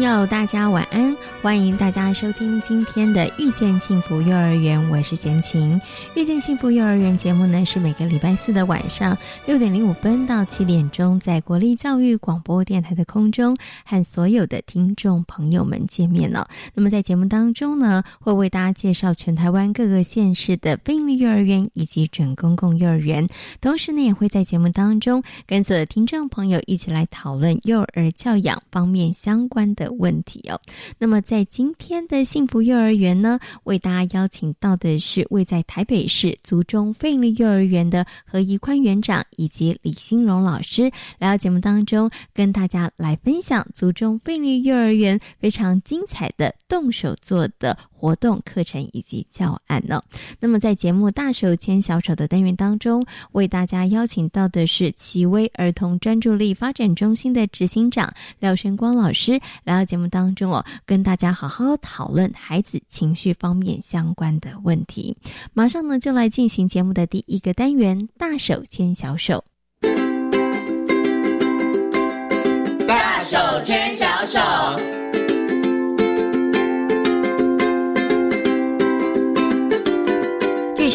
要，大家晚安！欢迎大家收听今天的《遇见幸福幼儿园》，我是贤琴。《遇见幸福幼儿园》节目呢，是每个礼拜四的晚上六点零五分到七点钟，在国立教育广播电台的空中和所有的听众朋友们见面了。那么在节目当中呢，会为大家介绍全台湾各个县市的非营利幼儿园以及准公共幼儿园，同时呢，也会在节目当中跟所有的听众朋友一起来讨论幼儿教养方面相关。的问题哦，那么在今天的幸福幼儿园呢，为大家邀请到的是位在台北市族中费力幼儿园的何怡宽园长以及李新荣老师，来到节目当中跟大家来分享族中费力幼儿园非常精彩的动手做的。活动课程以及教案呢？那么在节目“大手牵小手”的单元当中，为大家邀请到的是奇威儿童专注力发展中心的执行长廖生光老师，来到节目当中哦，跟大家好好讨论孩子情绪方面相关的问题。马上呢，就来进行节目的第一个单元“大手牵小手”。大手牵小手。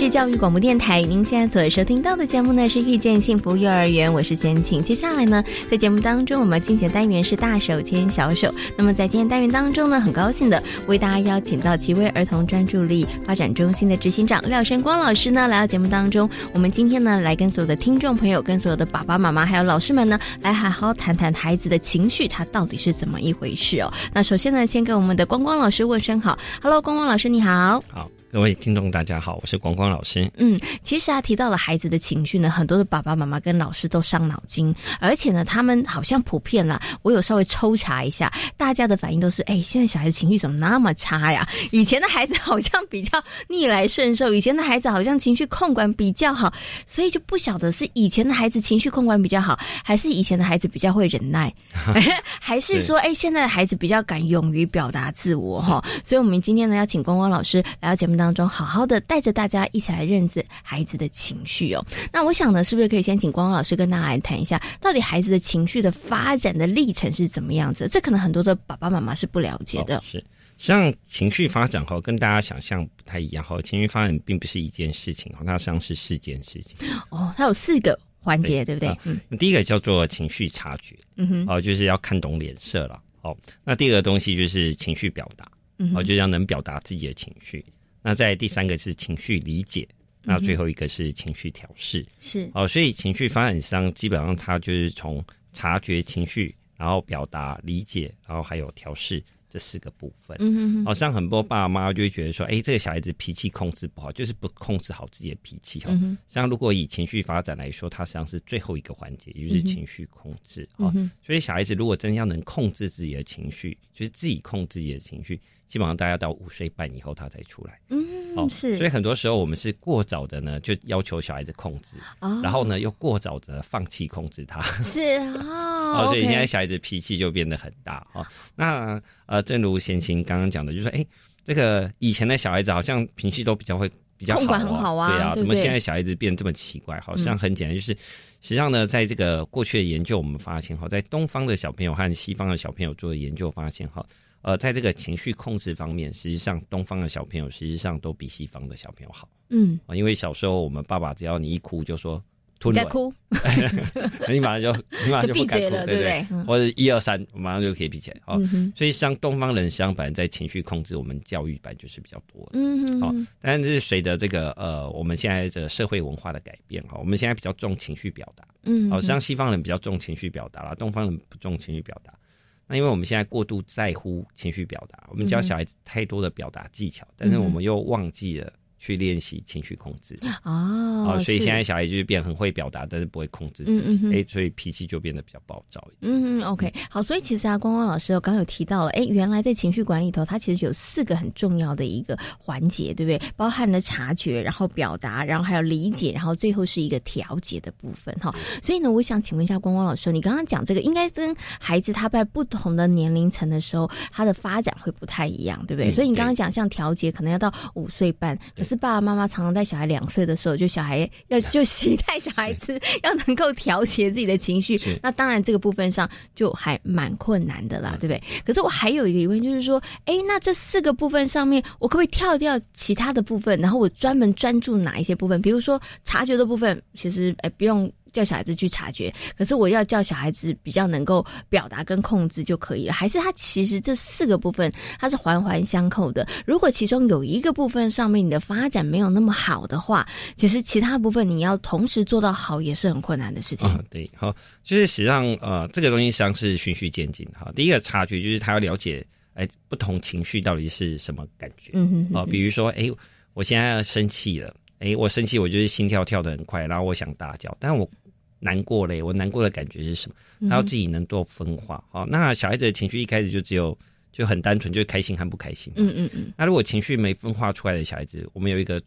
教育广播电台，您现在所收听到的节目呢是遇见幸福幼儿园，我是贤琴。接下来呢，在节目当中，我们竞选单元是大手牵小手。那么在今天单元当中呢，很高兴的为大家邀请到奇威儿童专注力发展中心的执行长廖生光老师呢来到节目当中。我们今天呢来跟所有的听众朋友、跟所有的爸爸妈妈还有老师们呢来好好谈谈孩子的情绪，他到底是怎么一回事哦。那首先呢，先跟我们的光光老师问声好，Hello，光光老师你好。好。各位听众，大家好，我是光光老师。嗯，其实啊，提到了孩子的情绪呢，很多的爸爸妈妈跟老师都伤脑筋，而且呢，他们好像普遍啦，我有稍微抽查一下，大家的反应都是：哎，现在小孩子情绪怎么那么差呀？以前的孩子好像比较逆来顺受，以前的孩子好像情绪控管比较好，所以就不晓得是以前的孩子情绪控管比较好，还是以前的孩子比较会忍耐，还是说，哎，现在的孩子比较敢勇于表达自我哈？所以，我们今天呢，要请光光老师来到节目当。当中好好的带着大家一起来认识孩子的情绪哦。那我想呢，是不是可以先请光光老师跟大家来谈一下，到底孩子的情绪的发展的历程是怎么样子？这可能很多的爸爸妈妈是不了解的。是，像情绪发展哈，跟大家想象不太一样哈。情绪发展并不是一件事情哈，它实际上是四件事情。哦，它有四个环节，对不对？嗯。第一个叫做情绪察觉，嗯哼，哦，就是要看懂脸色了。哦，那第二个东西就是情绪表达，哦，就是要能表达自己的情绪。那在第三个是情绪理解，那最后一个是情绪调试，是哦，所以情绪发展商基本上它就是从察觉情绪，然后表达、理解，然后还有调试。这四个部分，嗯嗯，好像很多爸妈就会觉得说，哎，这个小孩子脾气控制不好，就是不控制好自己的脾气哈。像如果以情绪发展来说，它实际上是最后一个环节，也就是情绪控制啊。所以小孩子如果真要能控制自己的情绪，就是自己控制自己的情绪，基本上大家到五岁半以后他才出来。嗯，是。所以很多时候我们是过早的呢，就要求小孩子控制，然后呢又过早的放弃控制他。是啊，所以现在小孩子脾气就变得很大哈。那呃。正如贤琴刚刚讲的，就是说，哎，这个以前的小孩子好像脾气都比较会比较好啊，对啊，怎么现在小孩子变这么奇怪？好像很简单，就是实际上呢，在这个过去的研究，我们发现哈，在东方的小朋友和西方的小朋友做的研究发现哈，呃，在这个情绪控制方面，实际上东方的小朋友实际上都比西方的小朋友好。嗯，因为小时候我们爸爸只要你一哭就说。你在哭，你马上就 你马上就闭嘴了，对不对？或者一二三，马上就可以闭起来。好，所以像东方人相反，在情绪控制，我们教育版就是比较多。嗯，好，但是随着这个呃，我们现在这个社会文化的改变，哈，我们现在比较重情绪表达。嗯，好像西方人比较重情绪表达了，东方人不重情绪表达。那因为我们现在过度在乎情绪表达，我们教小孩子太多的表达技巧，但是我们又忘记了。去练习情绪控制哦，所以现在小孩就是变很会表达，但是不会控制自己，哎，所以脾气就变得比较暴躁一点。嗯，OK，好，所以其实啊，光光老师我刚刚有提到了，哎，原来在情绪管理头，它其实有四个很重要的一个环节，对不对？包含了察觉，然后表达，然后还有理解，然后最后是一个调节的部分哈。所以呢，我想请问一下光光老师，你刚刚讲这个，应该跟孩子他在不同的年龄层的时候，他的发展会不太一样，对不对？所以你刚刚讲像调节，可能要到五岁半，可是。爸爸妈妈常常在小孩两岁的时候，就小孩要就期待小孩子 要能够调节自己的情绪。那当然这个部分上就还蛮困难的啦，对不对？可是我还有一个疑问，就是说，哎，那这四个部分上面，我可不可以跳掉其他的部分，然后我专门专注哪一些部分？比如说察觉的部分，其实哎不用。叫小孩子去察觉，可是我要叫小孩子比较能够表达跟控制就可以了。还是他其实这四个部分它是环环相扣的。如果其中有一个部分上面你的发展没有那么好的话，其实其他部分你要同时做到好也是很困难的事情。对，好，就是实际上呃，这个东西实际上是循序渐进。哈，第一个察觉就是他要了解，哎，不同情绪到底是什么感觉。嗯哼，哦，比如说，哎，我现在要生气了，哎，我生气，我就是心跳跳得很快，然后我想大叫，但我。难过嘞，我难过的感觉是什么？他要自己能做分化。好，那小孩子的情绪一开始就只有就很单纯，就是开心和不开心。嗯嗯嗯。那如果情绪没分化出来的小孩子，我们有一个，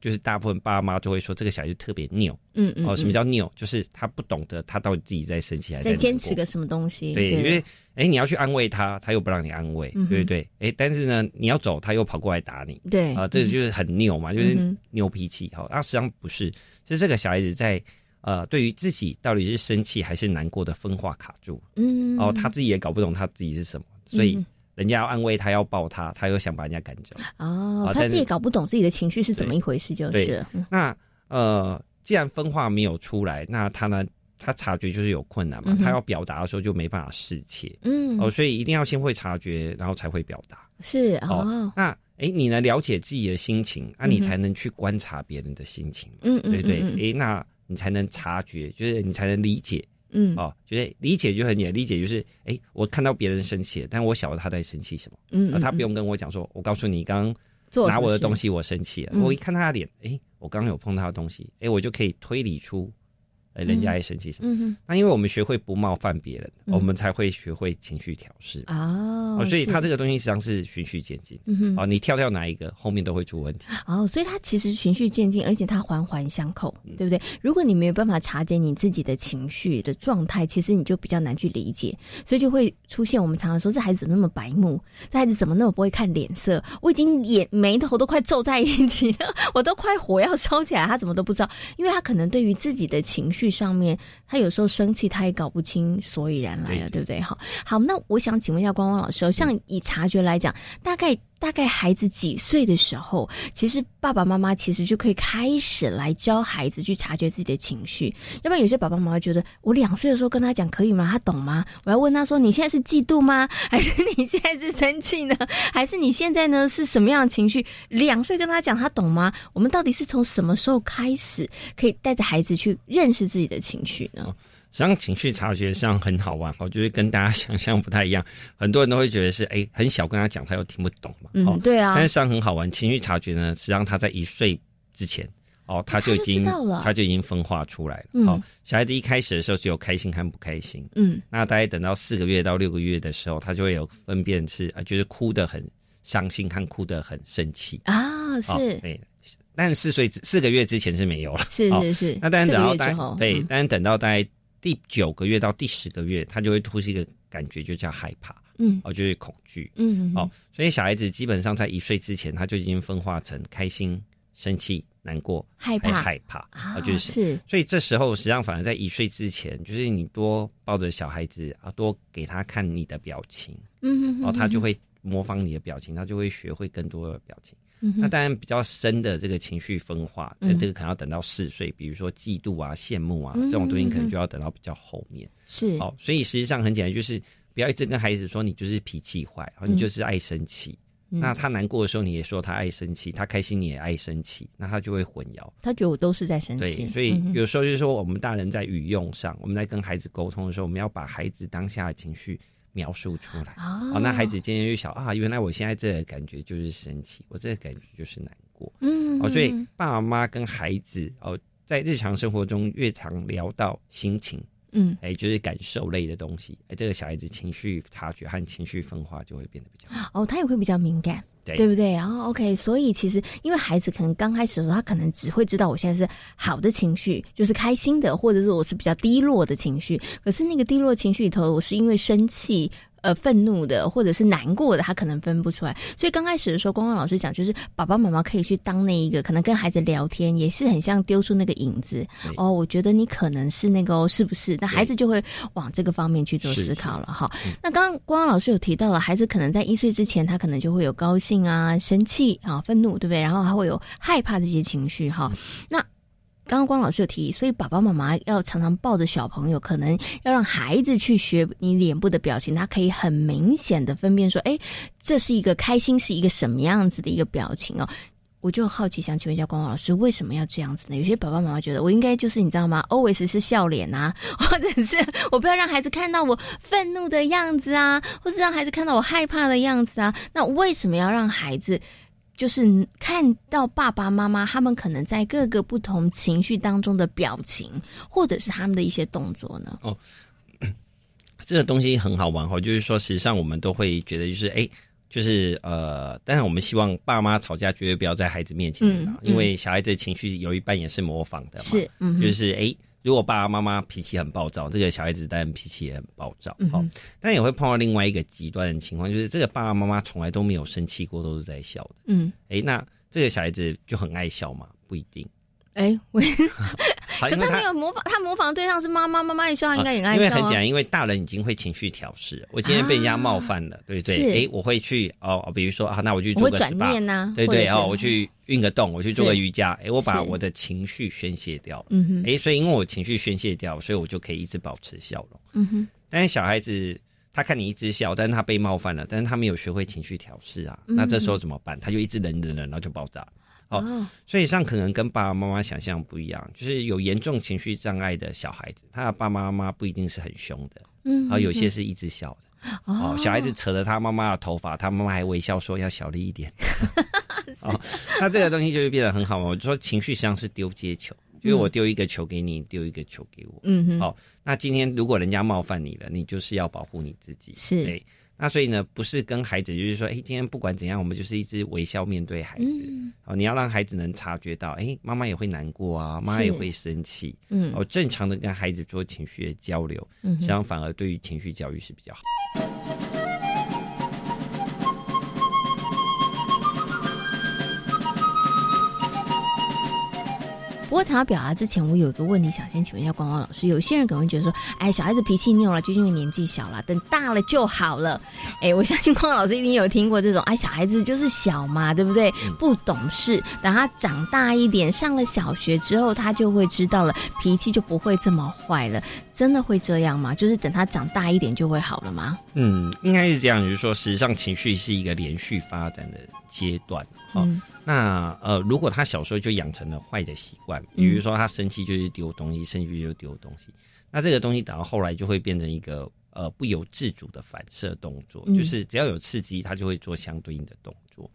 就是大部分爸妈都会说这个小孩子特别拗。嗯嗯。哦，什么叫拗？就是他不懂得他到底自己在生气还是在坚持个什么东西。对，因为哎，你要去安慰他，他又不让你安慰，对不对？哎，但是呢，你要走，他又跑过来打你。对。啊，这就是很拗嘛，就是拗脾气。好，那实际上不是，是这个小孩子在。呃，对于自己到底是生气还是难过的分化卡住，嗯，哦，他自己也搞不懂他自己是什么，所以人家要安慰他，要抱他，他又想把人家赶走。哦，他自己搞不懂自己的情绪是怎么一回事，就是。那呃，既然分化没有出来，那他呢，他察觉就是有困难嘛，他要表达的时候就没办法释切，嗯，哦，所以一定要先会察觉，然后才会表达。是哦，那哎，你能了解自己的心情，那你才能去观察别人的心情，嗯嗯，对对，哎，那。你才能察觉，就是你才能理解，嗯，哦，就是理解就很简单，理解就是，哎，我看到别人生气，但我晓得他在生气什么，嗯，他不用跟我讲说，我告诉你，刚刚拿我的东西，我生气了，我一看他的脸，哎，我刚刚有碰他的东西，哎，我就可以推理出。人家也生气什么？那因为我们学会不冒犯别人，我们才会学会情绪调试哦。所以他这个东西实际上是循序渐进。嗯哦，你跳跳哪一个，后面都会出问题。哦，所以它其实循序渐进，而且它环环相扣，对不对？如果你没有办法察觉你自己的情绪的状态，其实你就比较难去理解，所以就会出现我们常常说这孩子怎么那么白目，这孩子怎么那么不会看脸色？我已经眼眉头都快皱在一起了，我都快火要烧起来，他怎么都不知道？因为他可能对于自己的情绪。上面，他有时候生气，他也搞不清所以然来了，对不对？好，好，那我想请问一下光光老师，像以察觉来讲，大概大概孩子几岁的时候，其实爸爸妈妈其实就可以开始来教孩子去察觉自己的情绪。要不然有些爸爸妈妈觉得，我两岁的时候跟他讲可以吗？他懂吗？我要问他说，你现在是嫉妒吗？还是你现在是生气呢？还是你现在呢是什么样的情绪？两岁跟他讲，他懂吗？我们到底是从什么时候开始可以带着孩子去认识自己？的情绪呢？际上，情绪察觉上很好玩，我觉得跟大家想象不太一样。很多人都会觉得是哎，很小跟他讲，他又听不懂嘛。嗯，对啊。但是上很好玩，情绪察觉呢，实际上他在一岁之前哦，他就已经他就已经分化出来了。好，小孩子一开始的时候只有开心和不开心。嗯，那大概等到四个月到六个月的时候，他就会有分辨是啊，就是哭得很伤心和哭得很生气啊。是，对。但四岁四个月之前是没有了，是是是。那当然等到大对，但是等到大概第九个月到第十个月，他就会突出一个感觉，就叫害怕，嗯，哦，就是恐惧，嗯，哦，所以小孩子基本上在一岁之前，他就已经分化成开心、生气、难过、害怕、害怕，啊，就是。是。所以这时候实际上反而在一岁之前，就是你多抱着小孩子啊，多给他看你的表情，嗯，然后他就会模仿你的表情，他就会学会更多的表情。那当然比较深的这个情绪分化，那这个可能要等到四岁，比如说嫉妒啊、羡慕啊这种东西，可能就要等到比较后面。是，好，所以实际上很简单，就是不要一直跟孩子说你就是脾气坏，然后你就是爱生气。那他难过的时候，你也说他爱生气；他开心，你也爱生气，那他就会混淆。他觉得我都是在生气。对，所以有时候就是说，我们大人在语用上，我们在跟孩子沟通的时候，我们要把孩子当下的情绪。描述出来。哦，那孩子今天就想啊，原来我现在这个感觉就是生气，我这个感觉就是难过。嗯，哦，所以爸妈跟孩子哦，在日常生活中越常聊到心情。嗯，哎，就是感受类的东西，哎，这个小孩子情绪察觉和情绪分化就会变得比较哦，他也会比较敏感，对对不对？然后 OK，所以其实因为孩子可能刚开始的时候，他可能只会知道我现在是好的情绪，就是开心的，或者是我是比较低落的情绪。可是那个低落情绪里头，我是因为生气。呃，愤怒的或者是难过的，他可能分不出来。所以刚开始的时候，光光老师讲，就是爸爸妈妈可以去当那一个，可能跟孩子聊天，也是很像丢出那个影子。哦，我觉得你可能是那个哦，是不是？那孩子就会往这个方面去做思考了哈。那刚刚光光老师有提到了，孩子可能在一岁之前，他可能就会有高兴啊、生气啊、愤怒，对不对？然后还会有害怕这些情绪哈。那刚刚光老师有提，所以爸爸妈妈要常常抱着小朋友，可能要让孩子去学你脸部的表情，他可以很明显的分辨说，哎，这是一个开心，是一个什么样子的一个表情哦。我就好奇，想请问一下光老师，为什么要这样子呢？有些爸爸妈妈觉得，我应该就是你知道吗？always 是笑脸啊，或者是我不要让孩子看到我愤怒的样子啊，或是让孩子看到我害怕的样子啊。那为什么要让孩子？就是看到爸爸妈妈他们可能在各个不同情绪当中的表情，或者是他们的一些动作呢？哦，这个东西很好玩哈，就是说，实际上我们都会觉得，就是哎，就是呃，但是我们希望爸妈吵架绝对不要在孩子面前，嗯，因为小孩子的情绪有一半也是模仿的嘛，是，嗯，就是哎。如果爸爸妈妈脾气很暴躁，这个小孩子当然脾气也很暴躁。好，但也会碰到另外一个极端的情况，就是这个爸爸妈妈从来都没有生气过，都是在笑的。嗯，哎，那这个小孩子就很爱笑嘛？不一定。哎，我 可是他没有模仿，他模仿的对象是妈妈，妈妈一笑应该也爱笑。因为很简单，因为大人已经会情绪调试。我今天被人家冒犯了，对不对？哎，我会去哦，比如说啊，那我去做个 SPA 呐，对对哦，我去运个动，我去做个瑜伽，哎，我把我的情绪宣泄掉。嗯哼，哎，所以因为我情绪宣泄掉，所以我就可以一直保持笑容。嗯哼，但是小孩子他看你一直笑，但是他被冒犯了，但是他没有学会情绪调试啊，那这时候怎么办？他就一直忍忍忍，然后就爆炸。哦，所以上可能跟爸爸妈妈想象不一样，就是有严重情绪障碍的小孩子，他的爸爸妈妈不一定是很凶的，嗯，然后有些是一直笑的，哦，小孩子扯着他妈妈的头发，他妈妈还微笑说要小力一点，哦，那这个东西就会变得很好嘛。我说情绪像是丢接球，因为我丢一个球给你，丢一个球给我，嗯哼，好，那今天如果人家冒犯你了，你就是要保护你自己，是。那所以呢，不是跟孩子，就是说，哎，今天不管怎样，我们就是一直微笑面对孩子。哦，你要让孩子能察觉到，哎，妈妈也会难过啊，妈妈也会生气。嗯，哦，正常的跟孩子做情绪的交流，嗯，相反而对于情绪教育是比较好。不过谈到表达之前，我有一个问题想先请问一下光光老师。有些人可能会觉得说，哎，小孩子脾气拗了，就因为年纪小了，等大了就好了。哎，我相信光光老师一定有听过这种，哎，小孩子就是小嘛，对不对？不懂事，等他长大一点，上了小学之后，他就会知道了，脾气就不会这么坏了。真的会这样吗？就是等他长大一点就会好了吗？嗯，应该是这样，就是说，实际上情绪是一个连续发展的阶段。好。那呃，如果他小时候就养成了坏的习惯，比如说他生气就是丢东西，生气就丢东西，那这个东西等到后来就会变成一个呃不由自主的反射动作，就是只要有刺激，他就会做相对应的动作。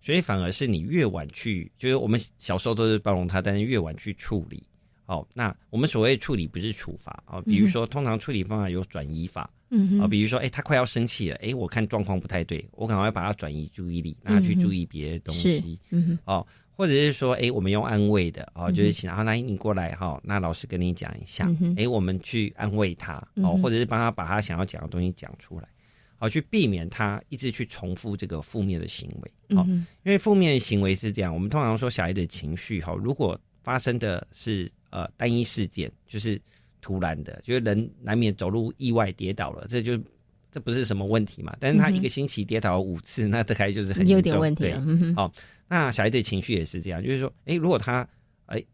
所以反而是你越晚去，就是我们小时候都是包容他，但是越晚去处理，哦，那我们所谓处理不是处罚啊，比如说通常处理方法有转移法。嗯啊，比如说，哎，他快要生气了，哎，我看状况不太对，我赶快把他转移注意力，让他去注意别的东西。嗯哼，哦，或者是说，哎，我们用安慰的，哦，就是请，然后来你过来，哈，那老师跟你讲一下，哎，我们去安慰他，哦，或者是帮他把他想要讲的东西讲出来，好，去避免他一直去重复这个负面的行为。好，因为负面的行为是这样，我们通常说小孩的情绪，哈，如果发生的是呃单一事件，就是。突然的，就是人难免走路意外跌倒了，这就这不是什么问题嘛？但是他一个星期跌倒五次，那大概就是很有点问题了。好，那小孩子情绪也是这样，就是说，哎，如果他哎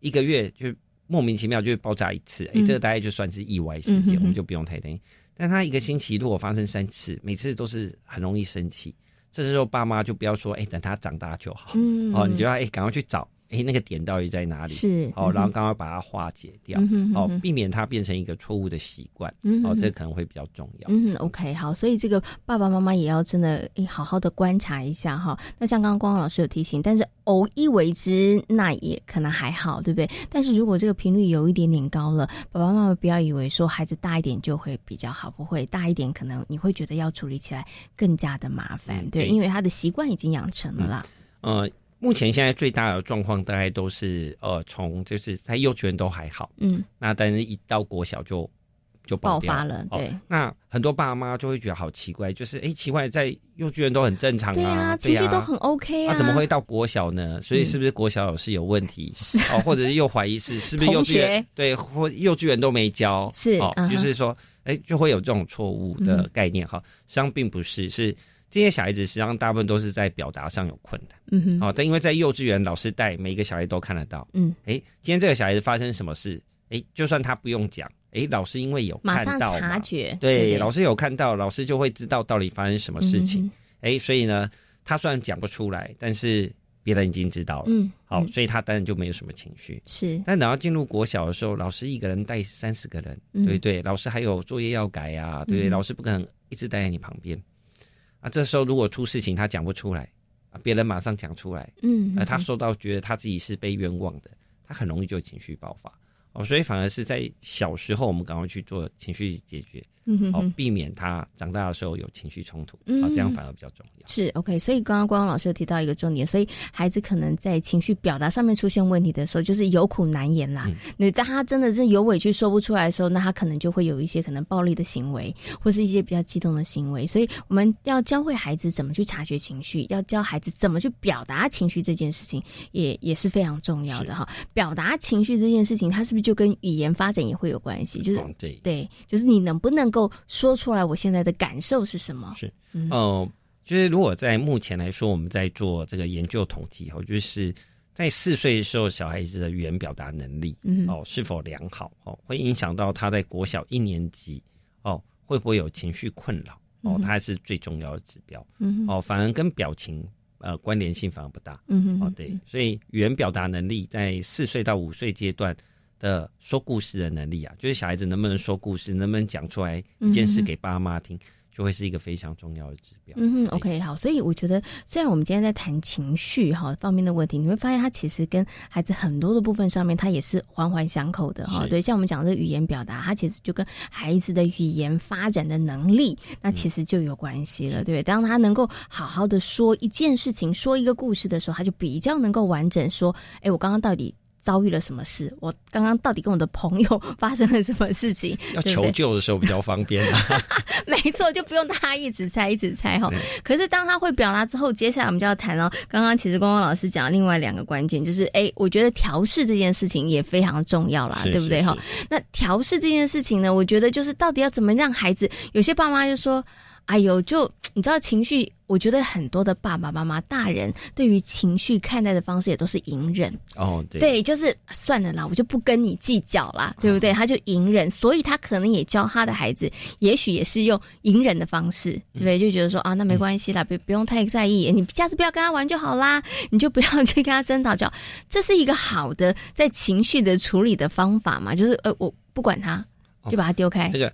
一个月就莫名其妙就爆炸一次，哎，这个大概就算是意外事件，我们就不用太担心。但他一个星期如果发生三次，每次都是很容易生气，这时候爸妈就不要说，哎，等他长大就好。哦，你就要哎赶快去找。哎，那个点到底在哪里？是哦，然后刚刚把它化解掉，哦，避免它变成一个错误的习惯，哦，这可能会比较重要。嗯，OK，好，所以这个爸爸妈妈也要真的诶好好的观察一下哈。那像刚刚光光老师有提醒，但是偶一为之，那也可能还好，对不对？但是如果这个频率有一点点高了，爸爸妈妈不要以为说孩子大一点就会比较好，不会大一点可能你会觉得要处理起来更加的麻烦，对，因为他的习惯已经养成了啦。呃。目前现在最大的状况大概都是呃，从就是在幼稚园都还好，嗯，那但是一到国小就就爆发了，对。那很多爸妈就会觉得好奇怪，就是哎，奇怪，在幼稚园都很正常啊，对啊，情绪都很 OK 啊，怎么会到国小呢？所以是不是国小老师有问题？是哦，或者是又怀疑是是不是幼稚园对，或幼稚园都没教？是哦，就是说哎，就会有这种错误的概念哈。实际上并不是是。这些小孩子实际上大部分都是在表达上有困难，嗯哼，哦，但因为在幼稚园老师带，每一个小孩都看得到，嗯，哎，今天这个小孩子发生什么事，哎，就算他不用讲，哎，老师因为有马上察觉，对，老师有看到，老师就会知道到底发生什么事情，哎，所以呢，他虽然讲不出来，但是别人已经知道了，嗯，好，所以他当然就没有什么情绪，是，但等到进入国小的时候，老师一个人带三十个人，对对，老师还有作业要改呀，对对？老师不可能一直待在你旁边。啊，这时候如果出事情，他讲不出来，啊，别人马上讲出来，嗯，而他受到觉得他自己是被冤枉的，他很容易就情绪爆发，哦，所以反而是在小时候，我们赶快去做情绪解决。好，避免他长大的时候有情绪冲突，啊，这样反而比较重要。是 OK，所以刚刚光光老师有提到一个重点，所以孩子可能在情绪表达上面出现问题的时候，就是有苦难言啦。你当他真的是有委屈说不出来的时候，那他可能就会有一些可能暴力的行为，或是一些比较激动的行为。所以我们要教会孩子怎么去察觉情绪，要教孩子怎么去表达情绪这件事情，也也是非常重要的哈。表达情绪这件事情，它是不是就跟语言发展也会有关系？就是对对，就是你能不能够。说出来，我现在的感受是什么？是，哦，就是如果在目前来说，我们在做这个研究统计后，就是在四岁的时候，小孩子的语言表达能力，嗯哦，是否良好，哦，会影响到他在国小一年级，哦，会不会有情绪困扰，哦，它是最重要的指标，嗯，哦，反而跟表情，呃，关联性反而不大，嗯，哦，对，所以语言表达能力在四岁到五岁阶段。的说故事的能力啊，就是小孩子能不能说故事，能不能讲出来一件事给爸妈听。就会是一个非常重要的指标。嗯哼，OK，好，所以我觉得，虽然我们今天在谈情绪哈方面的问题，你会发现它其实跟孩子很多的部分上面，它也是环环相扣的哈。对，像我们讲这语言表达，它其实就跟孩子的语言发展的能力，那其实就有关系了，对不对？当他能够好好的说一件事情、说一个故事的时候，他就比较能够完整说，哎，我刚刚到底。遭遇了什么事？我刚刚到底跟我的朋友发生了什么事情？要求救的时候比较方便。没错，就不用他一直猜，一直猜哈。可是当他会表达之后，接下来我们就要谈了。刚刚其实光光老师讲另外两个关键，就是哎，我觉得调试这件事情也非常重要啦，对不对哈？那调试这件事情呢，我觉得就是到底要怎么让孩子？有些爸妈就说。哎呦，就你知道情绪，我觉得很多的爸爸妈妈、大人对于情绪看待的方式也都是隐忍哦，对，对，就是算了啦，我就不跟你计较啦，对不对？他就隐忍，所以他可能也教他的孩子，也许也是用隐忍的方式，对不对？就觉得说啊，那没关系啦，别不用太在意，你下次不要跟他玩就好啦，你就不要去跟他争吵，叫这是一个好的在情绪的处理的方法嘛？就是呃，我不管他，就把他丢开。这个。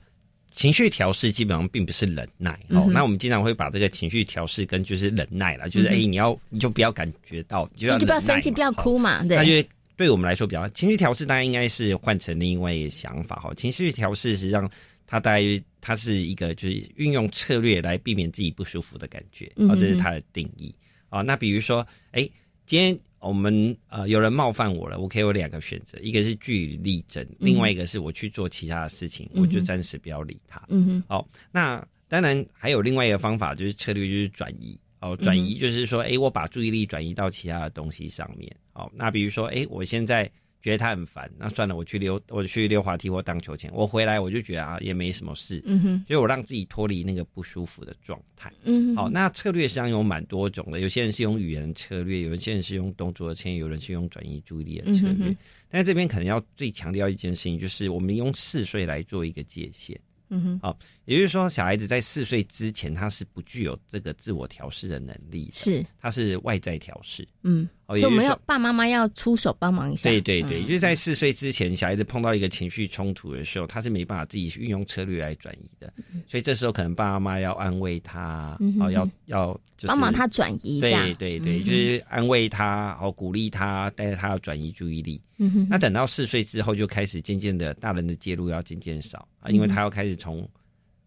情绪调试基本上并不是忍耐哦，那我们经常会把这个情绪调试跟就是忍耐了，就是哎，你要你就不要感觉到，就要就不要生气，不要哭嘛。对，那就对我们来说比较情绪调试，大家应该是换成另外一个想法哈。情绪调试实际上它大约它是一个就是运用策略来避免自己不舒服的感觉，哦，这是它的定义啊。那比如说，哎，今天。我们呃，有人冒犯我了，我可以有两个选择，一个是据理力争，另外一个是我去做其他的事情，我就暂时不要理他。嗯哼。好，那当然还有另外一个方法，就是策略，就是转移。哦，转移就是说，哎，我把注意力转移到其他的东西上面。哦，那比如说，哎，我现在。觉得他很烦，那算了，我去溜，我去溜滑梯或荡秋千。我回来我就觉得啊，也没什么事。嗯哼，所以我让自己脱离那个不舒服的状态。嗯，好，那策略实际上有蛮多种的，有些人是用语言策略，有些人是用动作的策略，有人是用转移注意力的策略。但是这边可能要最强调一件事情，就是我们用四岁来做一个界限。嗯哼，好，也就是说，小孩子在四岁之前，他是不具有这个自我调试的能力，是，他是外在调试，嗯，所以我们要爸妈妈要出手帮忙一下。对对对，就是在四岁之前，小孩子碰到一个情绪冲突的时候，他是没办法自己运用策略来转移的，所以这时候可能爸爸妈妈要安慰他，哦，要要帮忙他转移一下，对对对，就是安慰他，哦，鼓励他，但是他要转移注意力。嗯哼，那等到四岁之后，就开始渐渐的，大人的介入要渐渐少啊，因为他要开始从。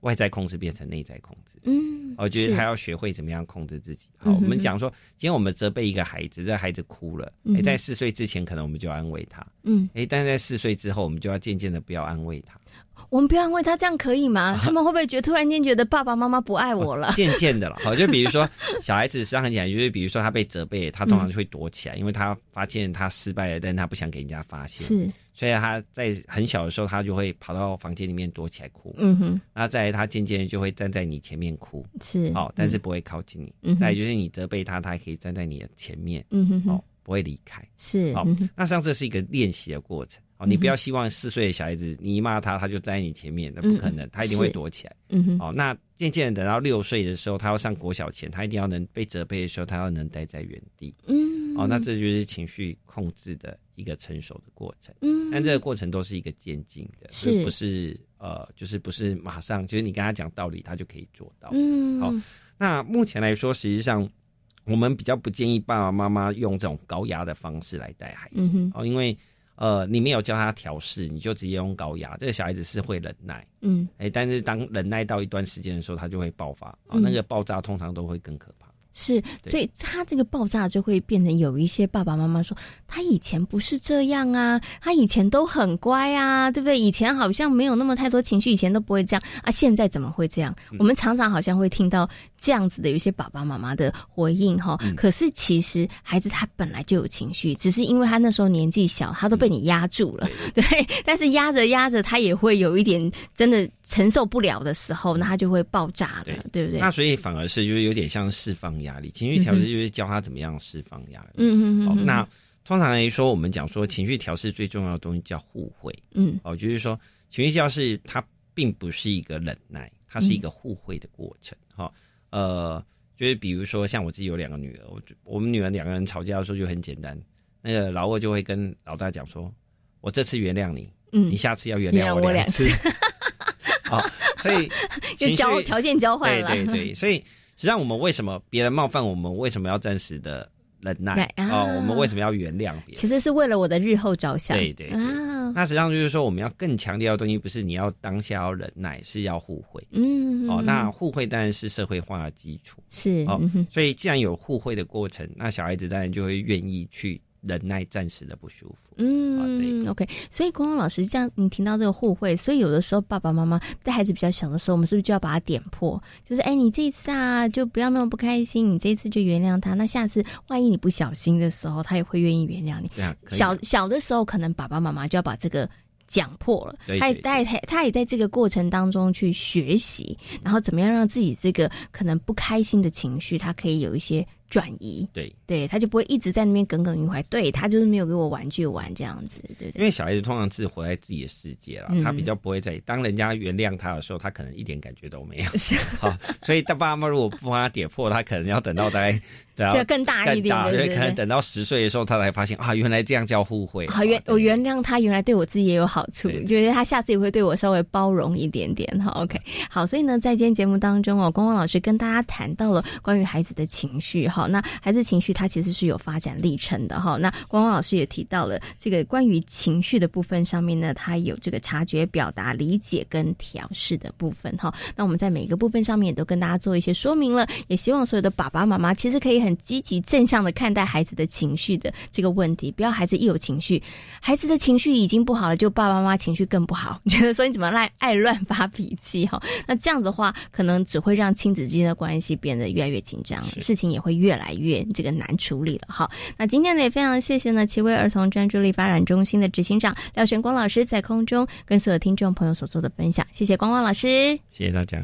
外在控制变成内在控制，嗯，我觉得他要学会怎么样控制自己。好，我们讲说，今天我们责备一个孩子，这孩子哭了，哎，在四岁之前，可能我们就安慰他，嗯，哎，但是在四岁之后，我们就要渐渐的不要安慰他。我们不要安慰他，这样可以吗？他们会不会觉得突然间觉得爸爸妈妈不爱我了？渐渐的了，好，就比如说小孩子实际上很简单，就是比如说他被责备，他通常就会躲起来，因为他发现他失败了，但他不想给人家发现，是。所以他在很小的时候，他就会跑到房间里面躲起来哭。嗯哼，那再他渐渐就会站在你前面哭，是哦，但是不会靠近你。嗯，再就是你责备他，他还可以站在你的前面。嗯哼，哦，不会离开。是哦，那像这是一个练习的过程。哦，你不要希望四岁的小孩子，你一骂他，他就站在你前面，那不可能，他一定会躲起来。嗯哼，哦，那渐渐等到六岁的时候，他要上国小前，他一定要能被责备的时候，他要能待在原地。嗯，哦，那这就是情绪控制的。一个成熟的过程，嗯，但这个过程都是一个渐进的，是不是？呃，就是不是马上，就是你跟他讲道理，他就可以做到。嗯，好，那目前来说，实际上我们比较不建议爸爸妈妈用这种高压的方式来带孩子哦，因为呃，你没有教他调试，你就直接用高压，这个小孩子是会忍耐，嗯，哎，但是当忍耐到一段时间的时候，他就会爆发啊，那个爆炸通常都会更可怕。是，所以他这个爆炸就会变成有一些爸爸妈妈说，他以前不是这样啊，他以前都很乖啊，对不对？以前好像没有那么太多情绪，以前都不会这样啊，现在怎么会这样？我们常常好像会听到这样子的有一些爸爸妈妈的回应哈。可是其实孩子他本来就有情绪，只是因为他那时候年纪小，他都被你压住了，对。但是压着压着，他也会有一点真的承受不了的时候，那他就会爆炸的，对不对？那所以反而是就是有点像释放。压力，情绪调试就是教他怎么样释放压力。嗯嗯嗯。那通常来说，我们讲说情绪调试最重要的东西叫互惠。嗯。哦，就是说情绪调试它并不是一个忍耐，它是一个互惠的过程。哈，呃，就是比如说像我自己有两个女儿，我我们女儿两个人吵架的时候就很简单，那个老二就会跟老大讲说：“我这次原谅你，嗯，你下次要原谅我两次。”好，所以就交条件交换了。对对对，所以。实际上，我们为什么别人冒犯我们，为什么要暂时的忍耐？哦，我们为什么要原谅别人？其实是为了我的日后着想。对对对。那实际上就是说，我们要更强调的东西，不是你要当下要忍耐，是要互惠。嗯。哦，那互惠当然是社会化的基础。是。哦，所以既然有互惠的过程，那小孩子当然就会愿意去。忍耐暂时的不舒服。嗯，OK。所以，光光老师这样，你听到这个互惠，所以有的时候爸爸妈妈在孩子比较小的时候，我们是不是就要把他点破？就是，哎，你这一次啊，就不要那么不开心，你这一次就原谅他。那下次万一你不小心的时候，他也会愿意原谅你。小小的时候，可能爸爸妈妈就要把这个讲破了。他也在他他也在这个过程当中去学习，然后怎么样让自己这个可能不开心的情绪，他可以有一些。转移，对对，他就不会一直在那边耿耿于怀。对他就是没有给我玩具玩这样子，对对。因为小孩子通常是活在自己的世界了，他比较不会在当人家原谅他的时候，他可能一点感觉都没有。好，所以他爸妈如果不帮他点破，他可能要等到大概。要更大一点，对，可能等到十岁的时候，他才发现啊，原来这样叫互惠。好，原我原谅他，原来对我自己也有好处，觉得他下次也会对我稍微包容一点点。哈，OK，好，所以呢，在今天节目当中哦，光光老师跟大家谈到了关于孩子的情绪。哈，那孩子情绪他其实是有发展历程的。哈，那光光老师也提到了这个关于情绪的部分上面呢，他有这个察觉、表达、理解跟调试的部分。哈，那我们在每个部分上面也都跟大家做一些说明了，也希望所有的爸爸妈妈其实可以很。很积极正向的看待孩子的情绪的这个问题，不要孩子一有情绪，孩子的情绪已经不好了，就爸爸妈妈情绪更不好，觉得说你怎么爱爱乱发脾气哈？那这样子的话，可能只会让亲子之间的关系变得越来越紧张，事情也会越来越这个难处理了哈。那今天呢，也非常谢谢呢，奇威儿童专注力发展中心的执行长廖玄光老师在空中跟所有听众朋友所做的分享，谢谢光光老师，谢谢大家。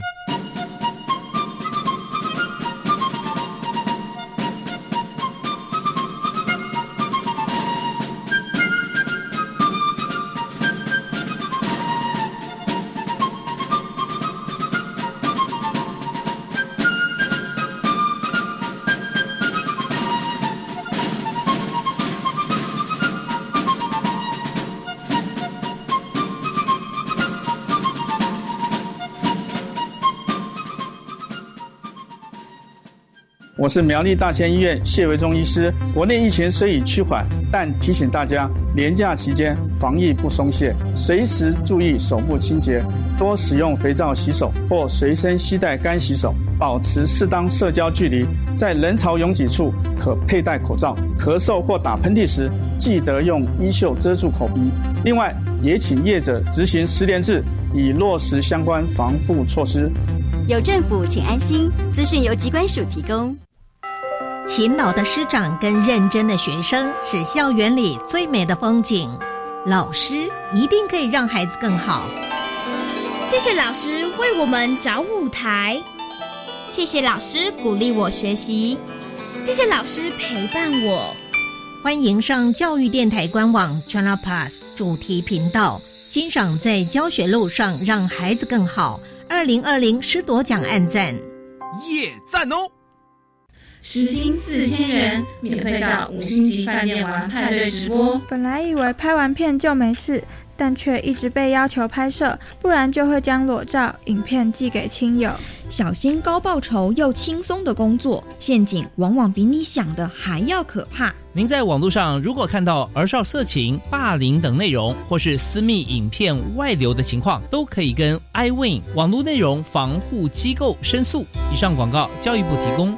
我是苗栗大仙医院谢维忠医师。国内疫情虽已趋缓，但提醒大家，年假期间防疫不松懈，随时注意手部清洁，多使用肥皂洗手或随身携带干洗手，保持适当社交距离，在人潮拥挤处可佩戴口罩。咳嗽或打喷嚏时，记得用衣袖遮住口鼻。另外，也请业者执行十连制，以落实相关防护措施。有政府，请安心。资讯由机关署提供。勤劳的师长跟认真的学生是校园里最美的风景。老师一定可以让孩子更好。谢谢老师为我们找舞台。谢谢老师鼓励我学习。谢谢老师陪伴我。欢迎上教育电台官网 China Plus 主题频道，欣赏在教学路上让孩子更好。二零二零师铎奖暗赞，耶赞哦！时薪四千元，免费到五星级饭店玩派对直播。本来以为拍完片就没事，但却一直被要求拍摄，不然就会将裸照、影片寄给亲友。小心高报酬又轻松的工作陷阱，往往比你想的还要可怕。您在网络上如果看到儿少色情、霸凌等内容，或是私密影片外流的情况，都可以跟 iWin 网络内容防护机构申诉。以上广告，教育部提供。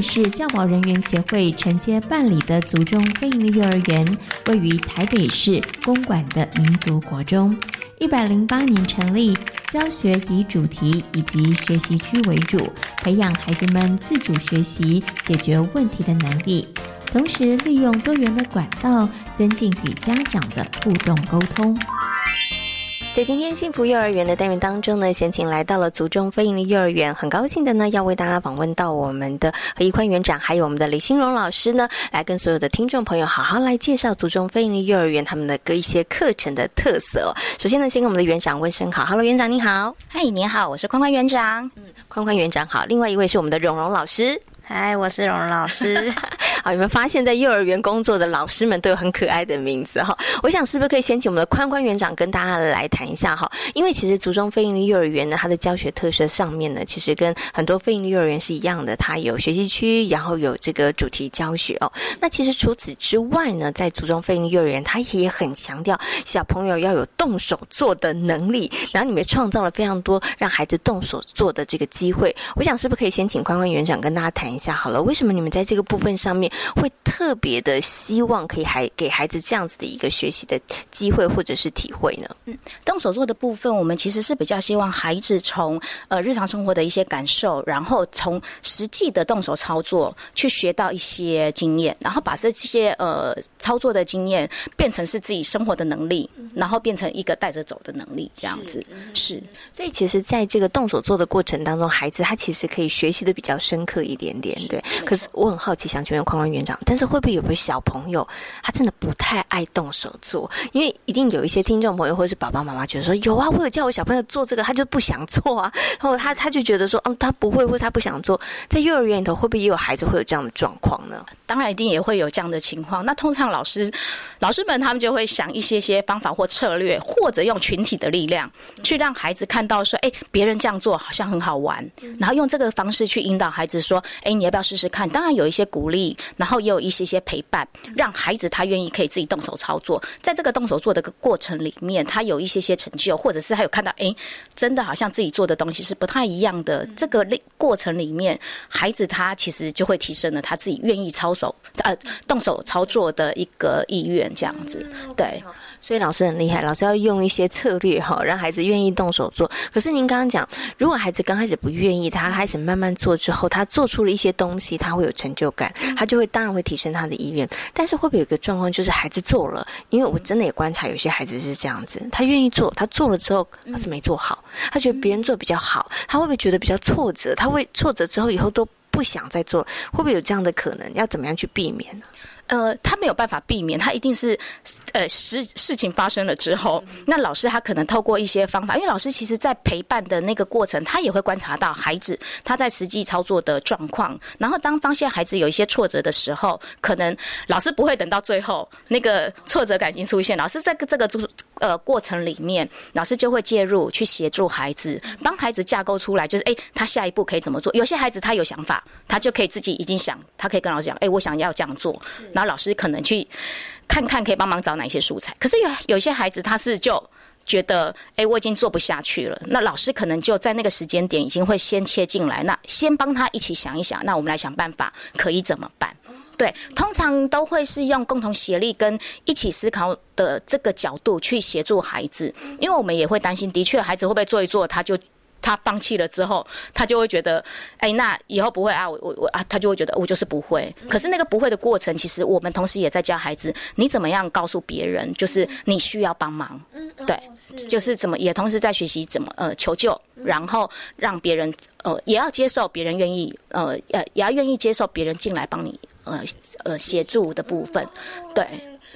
是教保人员协会承接办理的族中非营利幼儿园，位于台北市公馆的民族国中，一百零八年成立，教学以主题以及学习区为主，培养孩子们自主学习、解决问题的能力，同时利用多元的管道，增进与家长的互动沟通。在今天幸福幼儿园的单元当中呢，先请来到了族中飞营的幼儿园，很高兴的呢，要为大家访问到我们的何一宽园长，还有我们的李新荣老师呢，来跟所有的听众朋友好好来介绍族中飞营的幼儿园他们的各一些课程的特色。首先呢，先跟我们的园长问声好，Hello，园长你好，嗨，你好，我是宽宽园长，嗯，宽宽园长好，另外一位是我们的蓉蓉老师。嗨，我是蓉蓉老师。好，有没有发现，在幼儿园工作的老师们都有很可爱的名字哈？我想是不是可以先请我们的宽宽园长跟大家来谈一下哈？因为其实族中非营幼儿园呢，它的教学特色上面呢，其实跟很多非营幼儿园是一样的，它有学习区，然后有这个主题教学哦。那其实除此之外呢，在族中非营幼儿园，它也很强调小朋友要有动手做的能力，然后你们创造了非常多让孩子动手做的这个机会。我想是不是可以先请宽宽园长跟大家谈一好了？为什么你们在这个部分上面会特别的希望可以还给孩子这样子的一个学习的机会或者是体会呢？嗯，动手做的部分，我们其实是比较希望孩子从呃日常生活的一些感受，然后从实际的动手操作去学到一些经验，然后把这些呃操作的经验变成是自己生活的能力，然后变成一个带着走的能力，这样子是。所以其实在这个动手做的过程当中，孩子他其实可以学习的比较深刻一点点，对。可是我很好奇，想请问宽宽园长，但是会不会有个小朋友，他真的不太爱动手做？因为一定有一些听众朋友或者是爸爸妈妈觉得说，有啊，我有叫我小朋友做这个，他就不想做啊。然后他他就觉得说，嗯，他不会或他不想做。在幼儿园里头，会不会也有孩子会有这样的状况呢？当然，一定也会有这样的情况。那通常老师老师们他们就会想一些些方法或策略，或者用群体的力量去让孩子看到说，哎，别人这样做好像很好玩，然后用这个方式去引导孩子说，哎，你要不要试试看？当然有一些鼓励，然后也有一些些陪伴，让孩子他愿意可以自己动手操作。在这个动手做的个过程里面，他有一些些成就，或者是他有看到，哎，真的好像自己做的东西是不太一样的。这个过程里面，孩子他其实就会提升了他自己愿意操手呃动手操作的一个意愿，这样子。对，所以老师很厉害，老师要用一些策略哈，让孩子愿意动手做。可是您刚刚讲，如果孩子刚开始不愿意，他开始慢慢做之后，他做出了一些东西，他会有成就感，他就会当然会提升他的意愿。但是会不会有个状况，就是孩子做了，因为我真的也观察有些孩子是这样子，他愿意做，他做了之后他是没做好，他觉得别人做比较好，他会不会觉得比较挫折？他会挫折之后以后都不想再做，会不会有这样的可能？要怎么样去避免呢？呃，他没有办法避免，他一定是，呃，事事情发生了之后，那老师他可能透过一些方法，因为老师其实在陪伴的那个过程，他也会观察到孩子他在实际操作的状况，然后当发现孩子有一些挫折的时候，可能老师不会等到最后那个挫折感已经出现，老师在这个呃过程里面，老师就会介入去协助孩子，帮孩子架构出来，就是哎，他下一步可以怎么做？有些孩子他有想法，他就可以自己已经想，他可以跟老师讲，哎，我想要这样做。然后老师可能去看看，可以帮忙找哪些素材。可是有有些孩子，他是就觉得，哎，我已经做不下去了。那老师可能就在那个时间点，已经会先切进来，那先帮他一起想一想。那我们来想办法，可以怎么办？对，通常都会是用共同协力跟一起思考的这个角度去协助孩子，因为我们也会担心，的确孩子会不会做一做，他就。他放弃了之后，他就会觉得，哎，那以后不会啊，我我我啊，他就会觉得我就是不会。可是那个不会的过程，其实我们同时也在教孩子，你怎么样告诉别人，就是你需要帮忙，对，就是怎么也同时在学习怎么呃求救，然后让别人呃也要接受别人愿意呃呃也要愿意接受别人进来帮你呃呃协助的部分，对。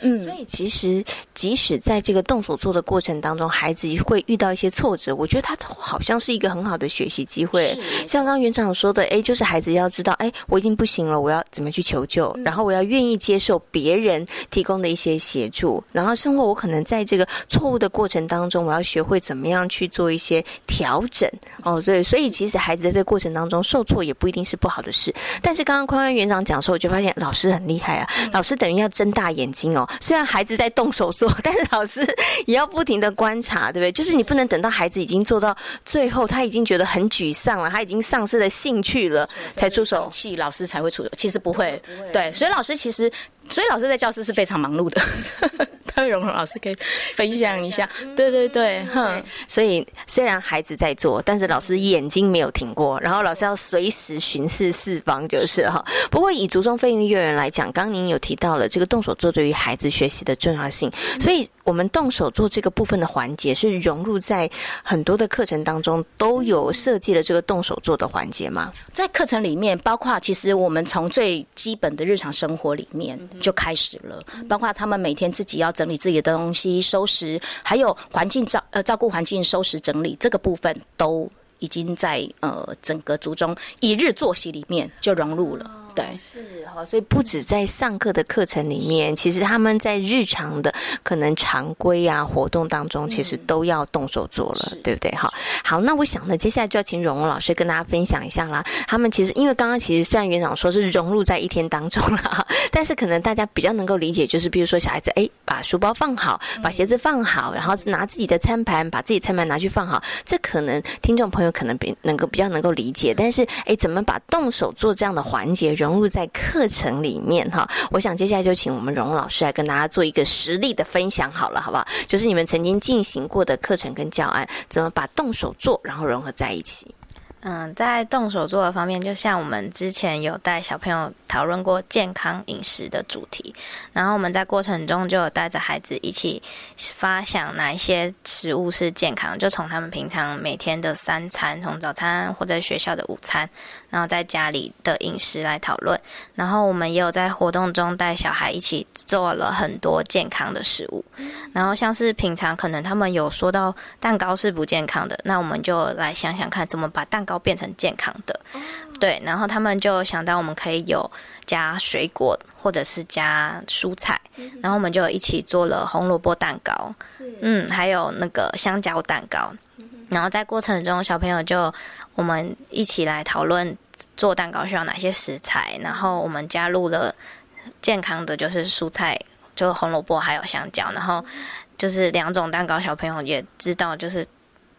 嗯，所以其实即使在这个动手做的过程当中，孩子会遇到一些挫折，我觉得他好像是一个很好的学习机会。像刚刚园长说的，哎，就是孩子要知道，哎，我已经不行了，我要怎么去求救，然后我要愿意接受别人提供的一些协助，然后生活我可能在这个错误的过程当中，我要学会怎么样去做一些调整。哦，对，所以其实孩子在这个过程当中受挫也不一定是不好的事。但是刚刚宽宽园长讲的时候，我就发现老师很厉害啊，老师等于要睁大眼睛哦。虽然孩子在动手做，但是老师也要不停的观察，对不对？就是你不能等到孩子已经做到最后，他已经觉得很沮丧了，他已经丧失了兴趣了，才出手，气老师才会出手。其实不会，对，所以老师其实。所以老师在教室是非常忙碌的，潘荣荣老师可以分享一下。对对对，哼。所以虽然孩子在做，但是老师眼睛没有停过，然后老师要随时巡视四方，就是哈。不过以竹中飞行幼儿园来讲，刚您有提到了这个动手做对于孩子学习的重要性，所以我们动手做这个部分的环节是融入在很多的课程当中，都有设计了这个动手做的环节吗？在课程里面，包括其实我们从最基本的日常生活里面。就开始了，包括他们每天自己要整理自己的东西、收拾，还有环境照呃照顾环境、收拾整理这个部分，都已经在呃整个族中一日作息里面就融入了。对，是哈，所以不止在上课的课程里面，其实他们在日常的可能常规啊活动当中，其实都要动手做了，对不对？哈，好，那我想呢，接下来就要请荣荣老师跟大家分享一下啦。他们其实因为刚刚其实虽然园长说是融入在一天当中了，但是可能大家比较能够理解，就是比如说小孩子哎，把书包放好，把鞋子放好，然后拿自己的餐盘，把自己餐盘拿去放好，这可能听众朋友可能比能够比较能够理解。但是哎，怎么把动手做这样的环节？融入在课程里面哈，我想接下来就请我们荣老师来跟大家做一个实例的分享好了，好不好？就是你们曾经进行过的课程跟教案，怎么把动手做然后融合在一起。嗯，在动手做的方面，就像我们之前有带小朋友讨论过健康饮食的主题，然后我们在过程中就有带着孩子一起发想哪一些食物是健康，就从他们平常每天的三餐，从早餐或者学校的午餐，然后在家里的饮食来讨论，然后我们也有在活动中带小孩一起做了很多健康的食物，然后像是平常可能他们有说到蛋糕是不健康的，那我们就来想想看怎么把蛋糕。变成健康的，对，然后他们就想到我们可以有加水果或者是加蔬菜，然后我们就一起做了红萝卜蛋糕，嗯，还有那个香蕉蛋糕，然后在过程中小朋友就我们一起来讨论做蛋糕需要哪些食材，然后我们加入了健康的就是蔬菜，就红萝卜还有香蕉，然后就是两种蛋糕，小朋友也知道就是。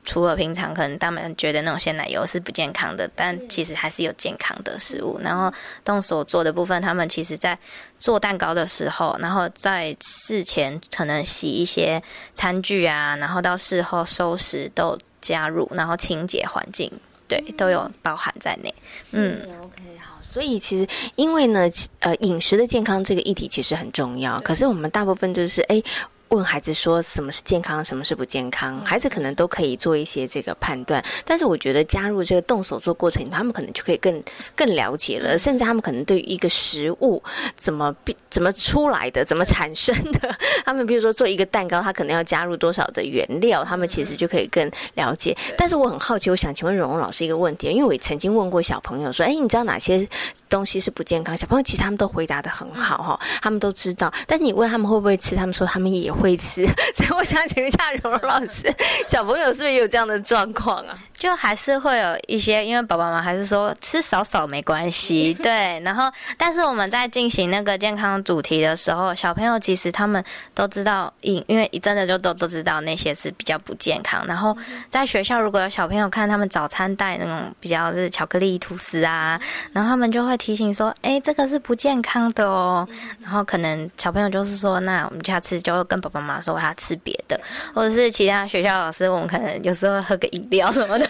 除了平常可能他们觉得那种鲜奶油是不健康的，但其实还是有健康的食物。然后动手做的部分，他们其实在做蛋糕的时候，然后在事前可能洗一些餐具啊，然后到事后收拾都加入，然后清洁环境对，都有包含在内。嗯，OK，好。所以其实因为呢，呃，饮食的健康这个议题其实很重要，可是我们大部分就是哎。问孩子说什么是健康，什么是不健康，孩子可能都可以做一些这个判断。但是我觉得加入这个动手做过程，他们可能就可以更更了解了，甚至他们可能对于一个食物怎么怎么出来的，怎么产生的，他们比如说做一个蛋糕，他可能要加入多少的原料，他们其实就可以更了解。但是我很好奇，我想请问蓉蓉老师一个问题，因为我也曾经问过小朋友说：“哎，你知道哪些东西是不健康？”小朋友其实他们都回答的很好哈，他们都知道。但是你问他们会不会吃，他们说他们也。会吃，所以我想请问一下荣荣老师，小朋友是不是也有这样的状况啊？就还是会有一些，因为爸爸妈妈还是说吃少少没关系，对。然后，但是我们在进行那个健康主题的时候，小朋友其实他们都知道，因因为真的就都都知道那些是比较不健康。然后在学校如果有小朋友看他们早餐带那种比较是巧克力吐司啊，然后他们就会提醒说：“哎，这个是不健康的哦。”然后可能小朋友就是说：“那我们下次就会跟爸爸妈妈说，他吃别的，或者是其他学校老师，我们可能有时候喝个饮料什么的。”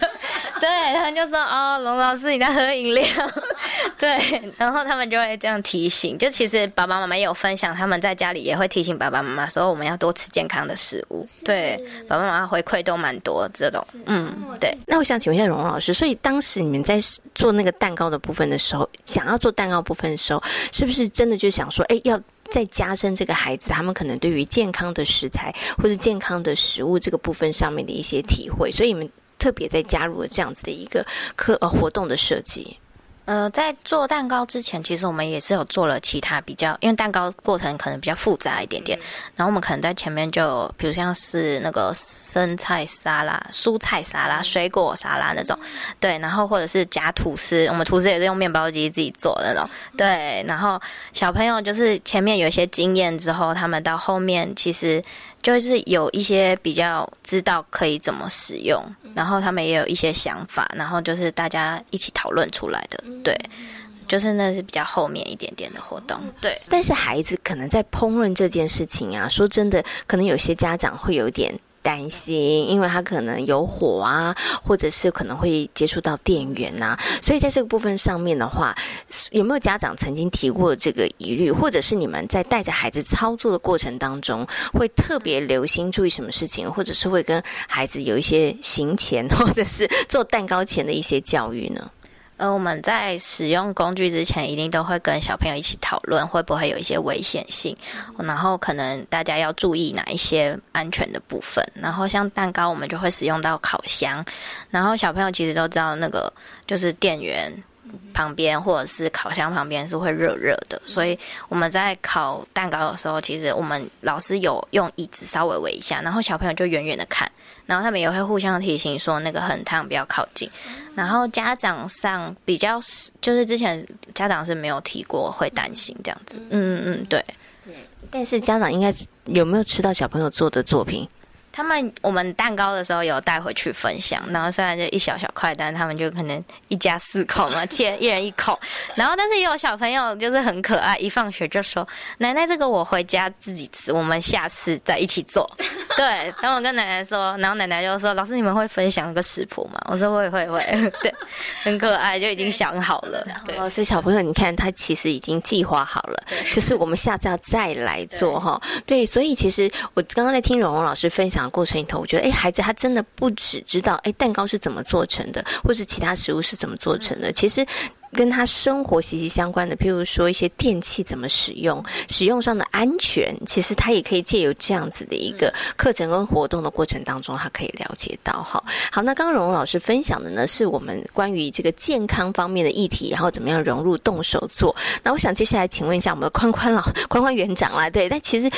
对，他们就说哦，龙老师你在喝饮料，对，然后他们就会这样提醒。就其实爸爸妈妈也有分享，他们在家里也会提醒爸爸妈妈说我们要多吃健康的食物。对，爸爸妈妈回馈都蛮多这种。嗯，对。那我想请问一下蓉蓉老师，所以当时你们在做那个蛋糕的部分的时候，想要做蛋糕部分的时候，是不是真的就想说，哎，要再加深这个孩子他们可能对于健康的食材或者健康的食物这个部分上面的一些体会？所以你们。特别在加入了这样子的一个课呃活动的设计。呃，在做蛋糕之前，其实我们也是有做了其他比较，因为蛋糕过程可能比较复杂一点点。然后我们可能在前面就，比如像是那个生菜沙拉、蔬菜沙拉、水果沙拉那种，对。然后或者是夹吐司，我们吐司也是用面包机自己做的那种，对。然后小朋友就是前面有一些经验之后，他们到后面其实。就是有一些比较知道可以怎么使用，然后他们也有一些想法，然后就是大家一起讨论出来的。对，就是那是比较后面一点点的活动。对，但是孩子可能在烹饪这件事情啊，说真的，可能有些家长会有点。担心，因为他可能有火啊，或者是可能会接触到电源呐，所以在这个部分上面的话，有没有家长曾经提过这个疑虑，或者是你们在带着孩子操作的过程当中，会特别留心注意什么事情，或者是会跟孩子有一些行前或者是做蛋糕前的一些教育呢？呃，我们在使用工具之前，一定都会跟小朋友一起讨论会不会有一些危险性，然后可能大家要注意哪一些安全的部分。然后像蛋糕，我们就会使用到烤箱，然后小朋友其实都知道那个就是电源。旁边或者是烤箱旁边是会热热的，所以我们在烤蛋糕的时候，其实我们老师有用椅子稍微围一下，然后小朋友就远远的看，然后他们也会互相提醒说那个很烫，不要靠近。然后家长上比较是，就是之前家长是没有提过会担心这样子，嗯嗯嗯，对。对，但是家长应该有没有吃到小朋友做的作品？他们我们蛋糕的时候有带回去分享，然后虽然就一小小块，但他们就可能一家四口嘛，切一人一口。然后但是也有小朋友就是很可爱，一放学就说：“奶奶，这个我回家自己吃，我们下次再一起做。”对，然后我跟奶奶说，然后奶奶就说：“老师，你们会分享个食谱吗？”我说：“会会会。”对，很可爱，就已经想好了。对，所以小朋友，你看他其实已经计划好了，就是我们下次要再来做哈。对，所以其实我刚刚在听蓉蓉老师分享。过程里头，我觉得，哎，孩子他真的不只知道，哎，蛋糕是怎么做成的，或是其他食物是怎么做成的，其实跟他生活息息相关的，譬如说一些电器怎么使用，使用上的安全，其实他也可以借由这样子的一个课程跟活动的过程当中，他可以了解到。哈，好，那刚刚蓉蓉老师分享的呢，是我们关于这个健康方面的议题，然后怎么样融入动手做。那我想接下来请问一下我们的宽宽老 宽宽园长啦，对，但其实。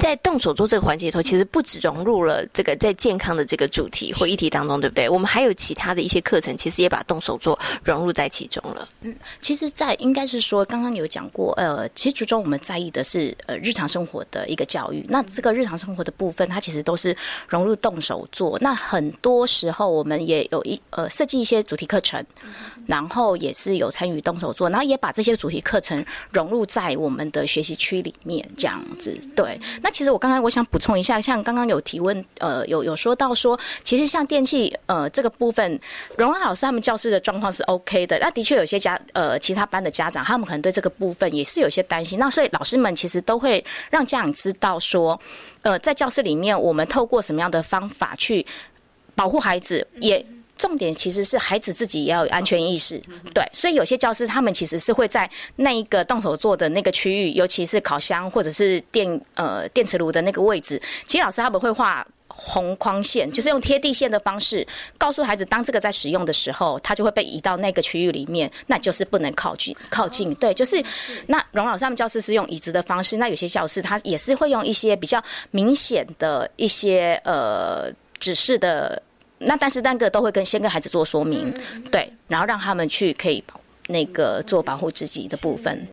在动手做这个环节里头，其实不止融入了这个在健康的这个主题或议题当中，对不对？我们还有其他的一些课程，其实也把动手做融入在其中了。嗯，其实，在应该是说，刚刚有讲过，呃，其实最终我们在意的是呃日常生活的一个教育。那这个日常生活的部分，它其实都是融入动手做。那很多时候，我们也有一呃设计一些主题课程，然后也是有参与动手做，然后也把这些主题课程融入在我们的学习区里面，这样子对。那其实我刚才我想补充一下，像刚刚有提问，呃，有有说到说，其实像电器呃这个部分，荣安老师他们教室的状况是 OK 的。那的确有些家呃其他班的家长，他们可能对这个部分也是有些担心。那所以老师们其实都会让家长知道说，呃，在教室里面我们透过什么样的方法去保护孩子，也。重点其实是孩子自己也要有安全意识，对，所以有些教师他们其实是会在那一个动手做的那个区域，尤其是烤箱或者是电呃电磁炉的那个位置，其实老师他们会画红框线，就是用贴地线的方式告诉孩子，当这个在使用的时候，它就会被移到那个区域里面，那就是不能靠近靠近。对，就是那荣老师他们教室是用椅子的方式，那有些教室他也是会用一些比较明显的一些呃指示的。那但是单个都会跟先跟孩子做说明，对，然后让他们去可以那个做保护自己的部分。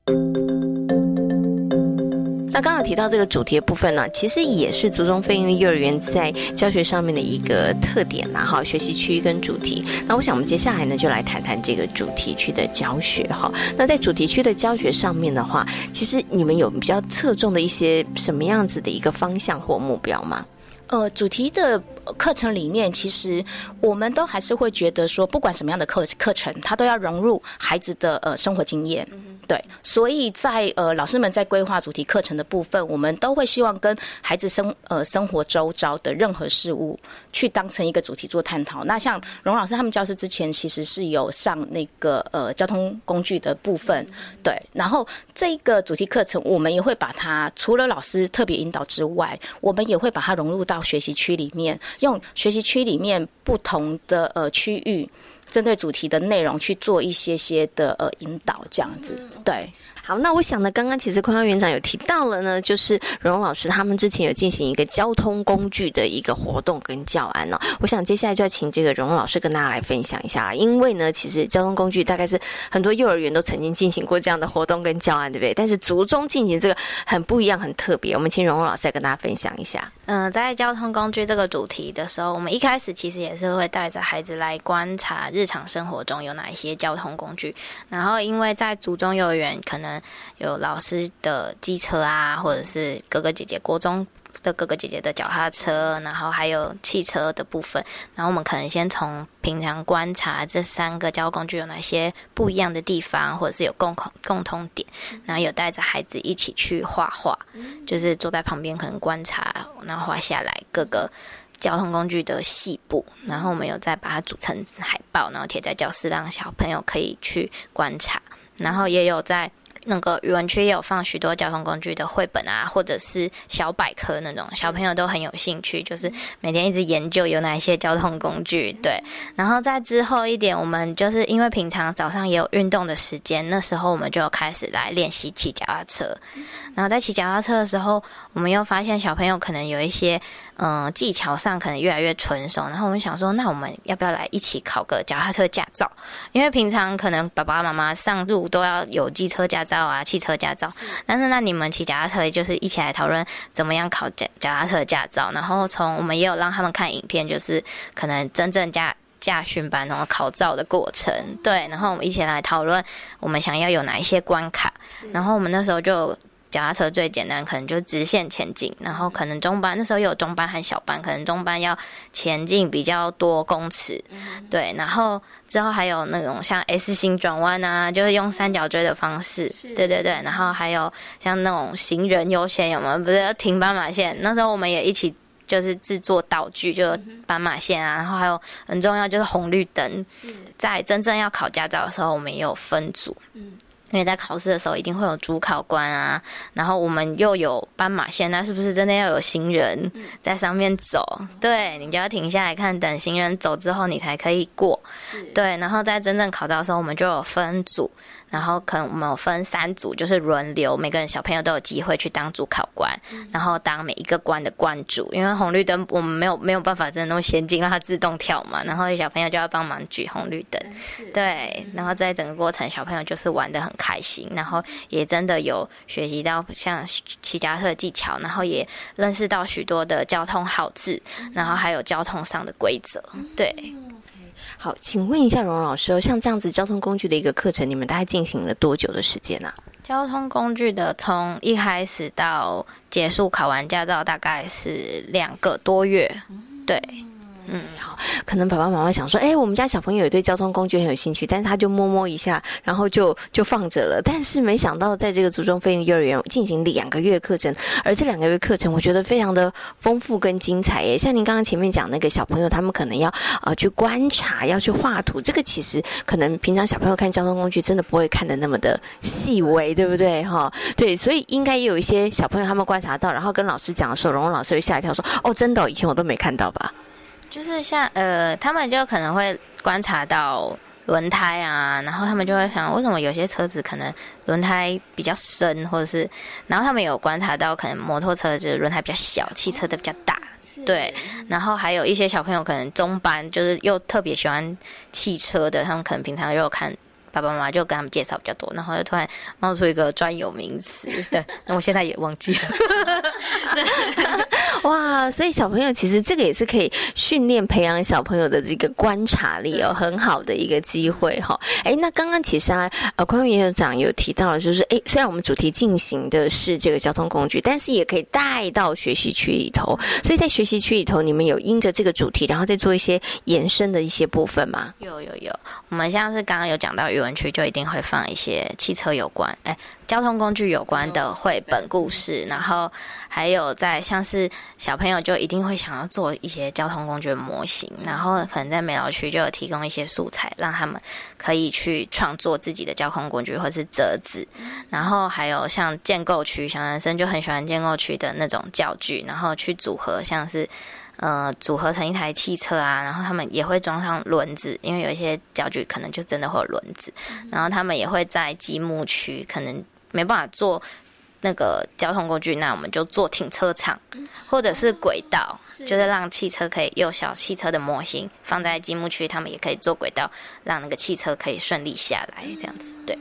那刚刚提到这个主题的部分呢，其实也是族中非营利幼儿园在教学上面的一个特点啦，哈，学习区跟主题。那我想我们接下来呢，就来谈谈这个主题区的教学哈。那在主题区的教学上面的话，其实你们有比较侧重的一些什么样子的一个方向或目标吗？呃，主题的。课程里面，其实我们都还是会觉得说，不管什么样的课课程，它都要融入孩子的呃生活经验。对，所以在呃老师们在规划主题课程的部分，我们都会希望跟孩子生呃生活周遭的任何事物去当成一个主题做探讨。那像荣老师他们教室之前其实是有上那个呃交通工具的部分，对，然后这个主题课程我们也会把它除了老师特别引导之外，我们也会把它融入到学习区里面。用学习区里面不同的呃区域，针对主题的内容去做一些些的呃引导，这样子，对。好，那我想呢，刚刚其实坤坤园长有提到了呢，就是荣荣老师他们之前有进行一个交通工具的一个活动跟教案哦。我想接下来就要请这个荣荣老师跟大家来分享一下，因为呢，其实交通工具大概是很多幼儿园都曾经进行过这样的活动跟教案，对不对？但是族中进行这个很不一样，很特别。我们请荣荣老师来跟大家分享一下。嗯，在交通工具这个主题的时候，我们一开始其实也是会带着孩子来观察日常生活中有哪一些交通工具，然后因为在族中幼儿园可能有老师的机车啊，或者是哥哥姐姐国中。的哥哥姐姐的脚踏车，然后还有汽车的部分，然后我们可能先从平常观察这三个交通工具有哪些不一样的地方，或者是有共同共通点，然后有带着孩子一起去画画，就是坐在旁边可能观察，然后画下来各个交通工具的细部，然后我们有再把它组成海报，然后贴在教室，让小朋友可以去观察，然后也有在。那个语文区也有放许多交通工具的绘本啊，或者是小百科那种，小朋友都很有兴趣，就是每天一直研究有哪些交通工具。对，然后在之后一点，我们就是因为平常早上也有运动的时间，那时候我们就开始来练习骑脚踏车。然后在骑脚踏车的时候，我们又发现小朋友可能有一些。嗯，技巧上可能越来越纯熟，然后我们想说，那我们要不要来一起考个脚踏车驾照？因为平常可能爸爸妈妈上路都要有机车驾照啊、汽车驾照，但是那你们骑脚踏车就是一起来讨论怎么样考脚脚踏车驾照，然后从我们也有让他们看影片，就是可能真正驾驾训班然后考照的过程，对，然后我们一起来讨论我们想要有哪一些关卡，然后我们那时候就。脚踏车最简单，可能就直线前进，然后可能中班那时候有中班和小班，可能中班要前进比较多公尺，对，然后之后还有那种像 S 型转弯啊，就是用三角锥的方式，对对对，然后还有像那种行人优先，有没有？不是要停斑马线？那时候我们也一起就是制作道具，就斑马线啊，然后还有很重要就是红绿灯，在真正要考驾照的时候，我们也有分组。因为在考试的时候一定会有主考官啊，然后我们又有斑马线，那是不是真的要有行人在上面走？对你就要停下来看，等行人走之后你才可以过。对，然后在真正考到的时候，我们就有分组。然后可能我们有分三组，就是轮流，每个人小朋友都有机会去当主考官，然后当每一个关的关主。因为红绿灯我们没有没有办法真的那么先进，让它自动跳嘛。然后小朋友就要帮忙举红绿灯，对。然后在整个过程，小朋友就是玩的很开心，然后也真的有学习到像骑脚车技巧，然后也认识到许多的交通号志，然后还有交通上的规则，对。好，请问一下荣荣老师，像这样子交通工具的一个课程，你们大概进行了多久的时间呢？交通工具的从一开始到结束考完驾照大概是两个多月，对。嗯，好，可能爸爸妈妈想说，哎，我们家小朋友也对交通工具很有兴趣，但是他就摸摸一下，然后就就放着了。但是没想到，在这个祖宗飞幼儿园进行两个月课程，而这两个月课程，我觉得非常的丰富跟精彩耶。像您刚刚前面讲那个小朋友，他们可能要呃去观察，要去画图，这个其实可能平常小朋友看交通工具真的不会看的那么的细微，对不对？哈，对，所以应该也有一些小朋友他们观察到，然后跟老师讲的时候，荣荣老师会吓一跳，说，哦，真的，以前我都没看到吧。就是像呃，他们就可能会观察到轮胎啊，然后他们就会想，为什么有些车子可能轮胎比较深，或者是，然后他们有观察到，可能摩托车就是轮胎比较小，汽车的比较大，对。然后还有一些小朋友可能中班，就是又特别喜欢汽车的，他们可能平常又看爸爸妈妈就跟他们介绍比较多，然后就突然冒出一个专有名词，对。那我现在也忘记了。哇，所以小朋友其实这个也是可以训练培养小朋友的这个观察力哦，很好的一个机会哈。哎，那刚刚其实啊，呃，匡元院长有提到，就是哎，虽然我们主题进行的是这个交通工具，但是也可以带到学习区里头。所以在学习区里头，你们有因着这个主题，然后再做一些延伸的一些部分吗？有有有，我们像是刚刚有讲到语文区，就一定会放一些汽车有关，哎。交通工具有关的绘本故事，然后还有在像是小朋友就一定会想要做一些交通工具的模型，然后可能在美劳区就有提供一些素材，让他们可以去创作自己的交通工具或是折纸，然后还有像建构区，小男生就很喜欢建构区的那种教具，然后去组合，像是呃组合成一台汽车啊，然后他们也会装上轮子，因为有一些教具可能就真的会有轮子，然后他们也会在积木区可能。没办法做那个交通工具，那我们就做停车场，或者是轨道，就是让汽车可以有小汽车的模型放在积木区，他们也可以做轨道，让那个汽车可以顺利下来，这样子对。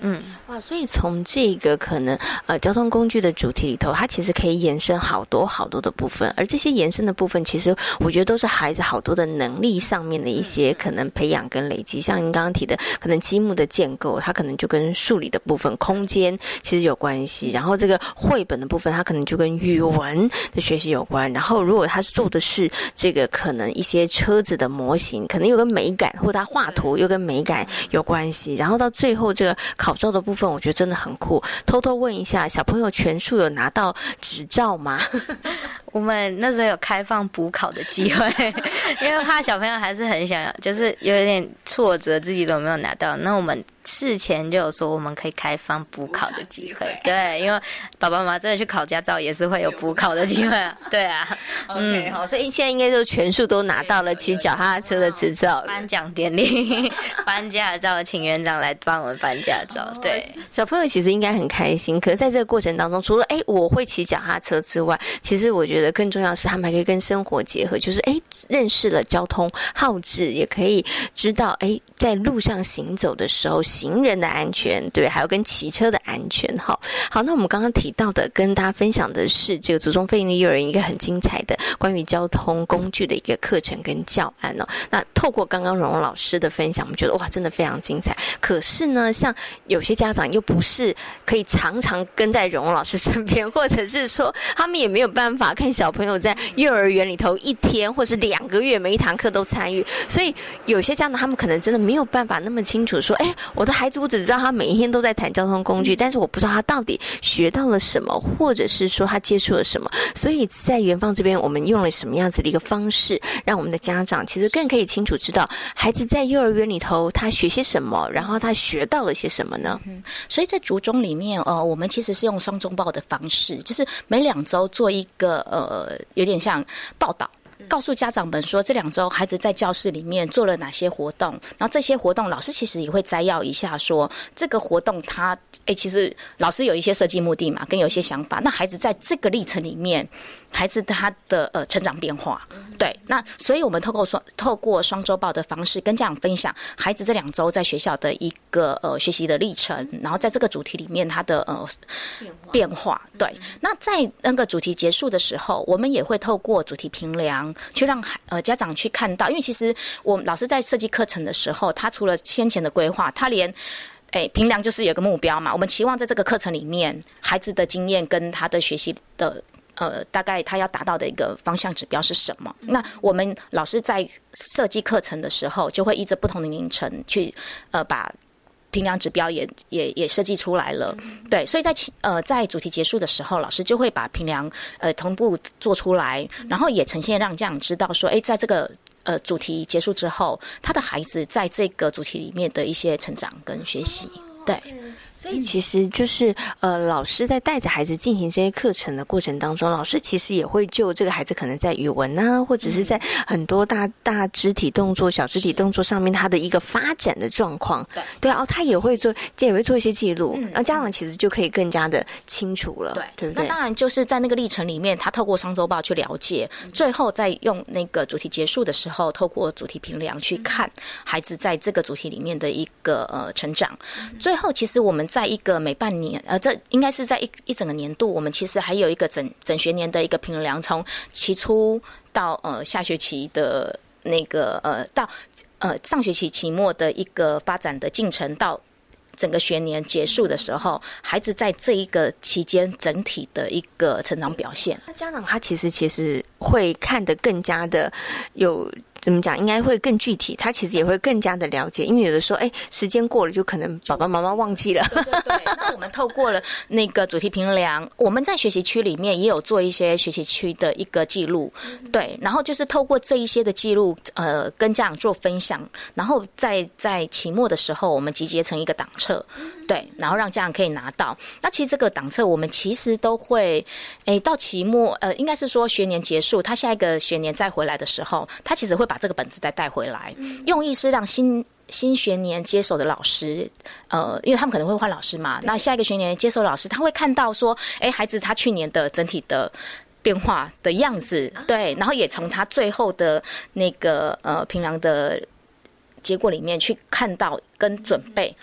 嗯，哇，所以从这个可能呃交通工具的主题里头，它其实可以延伸好多好多的部分，而这些延伸的部分，其实我觉得都是孩子好多的能力上面的一些可能培养跟累积。像您刚刚提的，可能积木的建构，它可能就跟数理的部分、空间其实有关系。然后这个绘本的部分，它可能就跟语文的学习有关。然后如果他做的是这个可能一些车子的模型，可能有个美感，或者他画图又跟美感有关系。然后到最后这个。考考照的部分，我觉得真的很酷。偷偷问一下，小朋友全数有拿到执照吗？我们那时候有开放补考的机会，因为怕小朋友还是很想要，就是有点挫折，自己都没有拿到。那我们。事前就有说我们可以开放补考的机会，对，因为爸爸妈妈真的去考驾照也是会有补考的机会啊，对啊，嗯，好，所以现在应该就全数都拿到了骑脚踏车的执照。颁奖典礼，颁驾照，请园长来帮我们颁驾照。对，小朋友其实应该很开心，可是在这个过程当中，除了哎我会骑脚踏车之外，其实我觉得更重要是他们还可以跟生活结合，就是哎认识了交通号志，也可以知道哎在路上行走的时候。行人的安全，对，还有跟骑车的安全，哈，好，那我们刚刚提到的，跟大家分享的是这个祖宗飞利幼儿园一个很精彩的关于交通工具的一个课程跟教案哦。那透过刚刚蓉蓉老师的分享，我们觉得哇，真的非常精彩。可是呢，像有些家长又不是可以常常跟在蓉蓉老师身边，或者是说他们也没有办法看小朋友在幼儿园里头一天或是两个月每一堂课都参与，所以有些家长他们可能真的没有办法那么清楚说，哎，我。孩子，我只知道他每一天都在谈交通工具，但是我不知道他到底学到了什么，或者是说他接触了什么。所以在元芳这边，我们用了什么样子的一个方式，让我们的家长其实更可以清楚知道孩子在幼儿园里头他学些什么，然后他学到了些什么呢？嗯，所以在竹中里面，呃，我们其实是用双中报的方式，就是每两周做一个，呃，有点像报道。告诉家长们说，这两周孩子在教室里面做了哪些活动，然后这些活动老师其实也会摘要一下，说这个活动他，哎，其实老师有一些设计目的嘛，跟有一些想法。那孩子在这个历程里面，孩子他的呃成长变化，对，那所以我们透过双透过双周报的方式跟家长分享孩子这两周在学校的一个呃学习的历程，然后在这个主题里面他的呃变化，对。那在那个主题结束的时候，我们也会透过主题评量。去让孩呃家长去看到，因为其实我老师在设计课程的时候，他除了先前的规划，他连哎，平量就是有个目标嘛，我们期望在这个课程里面，孩子的经验跟他的学习的呃，大概他要达到的一个方向指标是什么？那我们老师在设计课程的时候，就会依着不同的年龄层去呃把评量指标也也也设计出来了。对，所以在呃在主题结束的时候，老师就会把评量呃同步做出来，然后也呈现让家长知道说，哎，在这个。呃，主题结束之后，他的孩子在这个主题里面的一些成长跟学习，对。所以其实就是呃，老师在带着孩子进行这些课程的过程当中，老师其实也会就这个孩子可能在语文啊，或者是在很多大大肢体动作、小肢体动作上面他的一个发展的状况，对对啊，他也会做，也会做一些记录，那家长其实就可以更加的清楚了，对对不对？那当然就是在那个历程里面，他透过商周报去了解，最后再用那个主题结束的时候，透过主题评量去看孩子在这个主题里面的一个呃成长，最后其实我们。在一个每半年，呃，这应该是在一一整个年度，我们其实还有一个整整学年的一个评量，从期初到呃下学期的那个呃到呃上学期期末的一个发展的进程，到整个学年结束的时候，孩子在这一个期间整体的一个成长表现。那家长他其实其实会看得更加的有。怎么讲？应该会更具体，他其实也会更加的了解，因为有的时候，哎，时间过了，就可能爸爸妈妈忘记了。对对对。那我们透过了那个主题评量，我们在学习区里面也有做一些学习区的一个记录，对。然后就是透过这一些的记录，呃，跟家长做分享，然后在在期末的时候，我们集结成一个档册，对，然后让家长可以拿到。那其实这个档册，我们其实都会，哎，到期末，呃，应该是说学年结束，他下一个学年再回来的时候，他其实会。把这个本子再带回来，用意是让新新学年接手的老师，呃，因为他们可能会换老师嘛，那下一个学年接手老师，他会看到说，哎，孩子他去年的整体的变化的样子，对，然后也从他最后的那个呃平常的结果里面去看到跟准备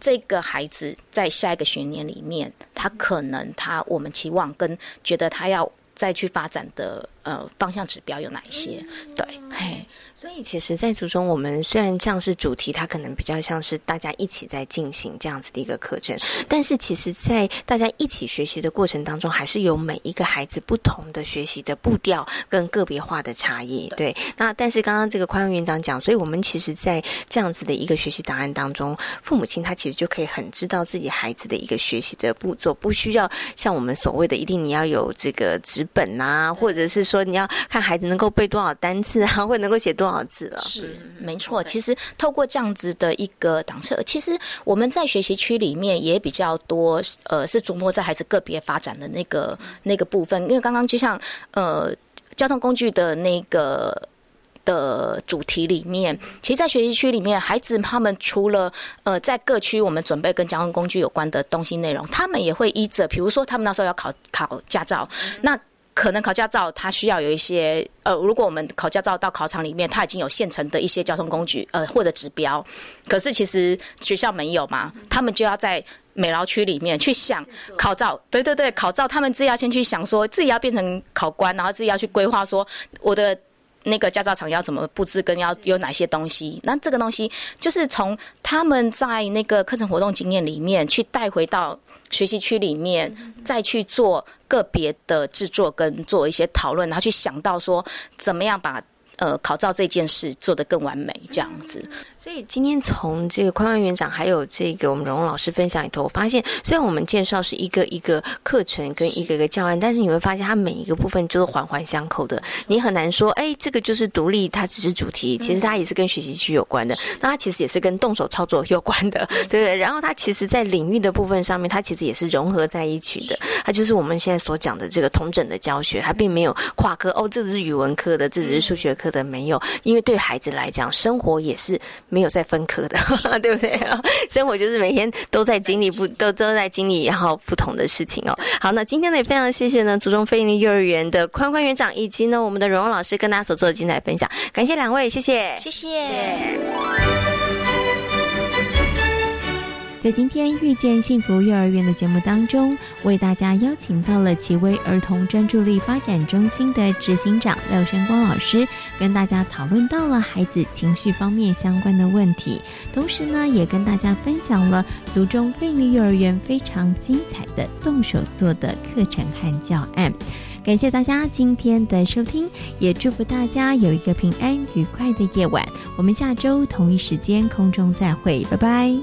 这个孩子在下一个学年里面，他可能他我们期望跟觉得他要再去发展的呃方向指标有哪一些，对，嘿。所以，其实，在初中，我们虽然这样是主题，它可能比较像是大家一起在进行这样子的一个课程，但是，其实，在大家一起学习的过程当中，还是有每一个孩子不同的学习的步调跟个别化的差异。对，那但是刚刚这个宽园长讲，所以我们其实，在这样子的一个学习档案当中，父母亲他其实就可以很知道自己孩子的一个学习的步骤，不需要像我们所谓的一定你要有这个纸本啊，或者是说你要看孩子能够背多少单词啊，或能够写多少。字了是没错，其实透过这样子的一个档册，其实我们在学习区里面也比较多，呃，是琢磨在孩子个别发展的那个那个部分。因为刚刚就像呃交通工具的那个的主题里面，其实，在学习区里面，孩子他们除了呃在各区我们准备跟交通工具有关的东西内容，他们也会依着，比如说他们那时候要考考驾照，那。可能考驾照，它需要有一些呃，如果我们考驾照到考场里面，它已经有现成的一些交通工具呃或者指标，可是其实学校没有嘛，他们就要在美劳区里面去想考照，对对对，考照他们自己要先去想说自己要变成考官，然后自己要去规划说我的那个驾照厂要怎么布置，跟要有哪些东西。那这个东西就是从他们在那个课程活动经验里面去带回到学习区里面，再去做。个别的制作跟做一些讨论，然后去想到说怎么样把呃考照这件事做得更完美，这样子。所以今天从这个宽宽园长还有这个我们荣荣老师分享里头，我发现虽然我们介绍是一个一个课程跟一个一个教案，但是你会发现它每一个部分就是环环相扣的。你很难说，哎，这个就是独立，它只是主题，其实它也是跟学习区有关的。那它其实也是跟动手操作有关的，对不对？然后它其实在领域的部分上面，它其实也是融合在一起的。它就是我们现在所讲的这个同整的教学，它并没有跨科哦，这只是语文科的，这只是数学科的，没有。因为对孩子来讲，生活也是。没有在分科的，对不对？生活就是每天都在经历不都都在经历然后不同的事情哦。好，那今天呢也非常谢谢呢，祖中飞利幼儿园的宽宽园长以及呢我们的荣荣老师跟大家所做的精彩分享，感谢两位，谢谢，谢谢。在今天遇见幸福幼儿园的节目当中，为大家邀请到了奇威儿童专注力发展中心的执行长廖山光老师，跟大家讨论到了孩子情绪方面相关的问题，同时呢，也跟大家分享了族中费力幼儿园非常精彩的动手做的课程和教案。感谢大家今天的收听，也祝福大家有一个平安愉快的夜晚。我们下周同一时间空中再会，拜拜。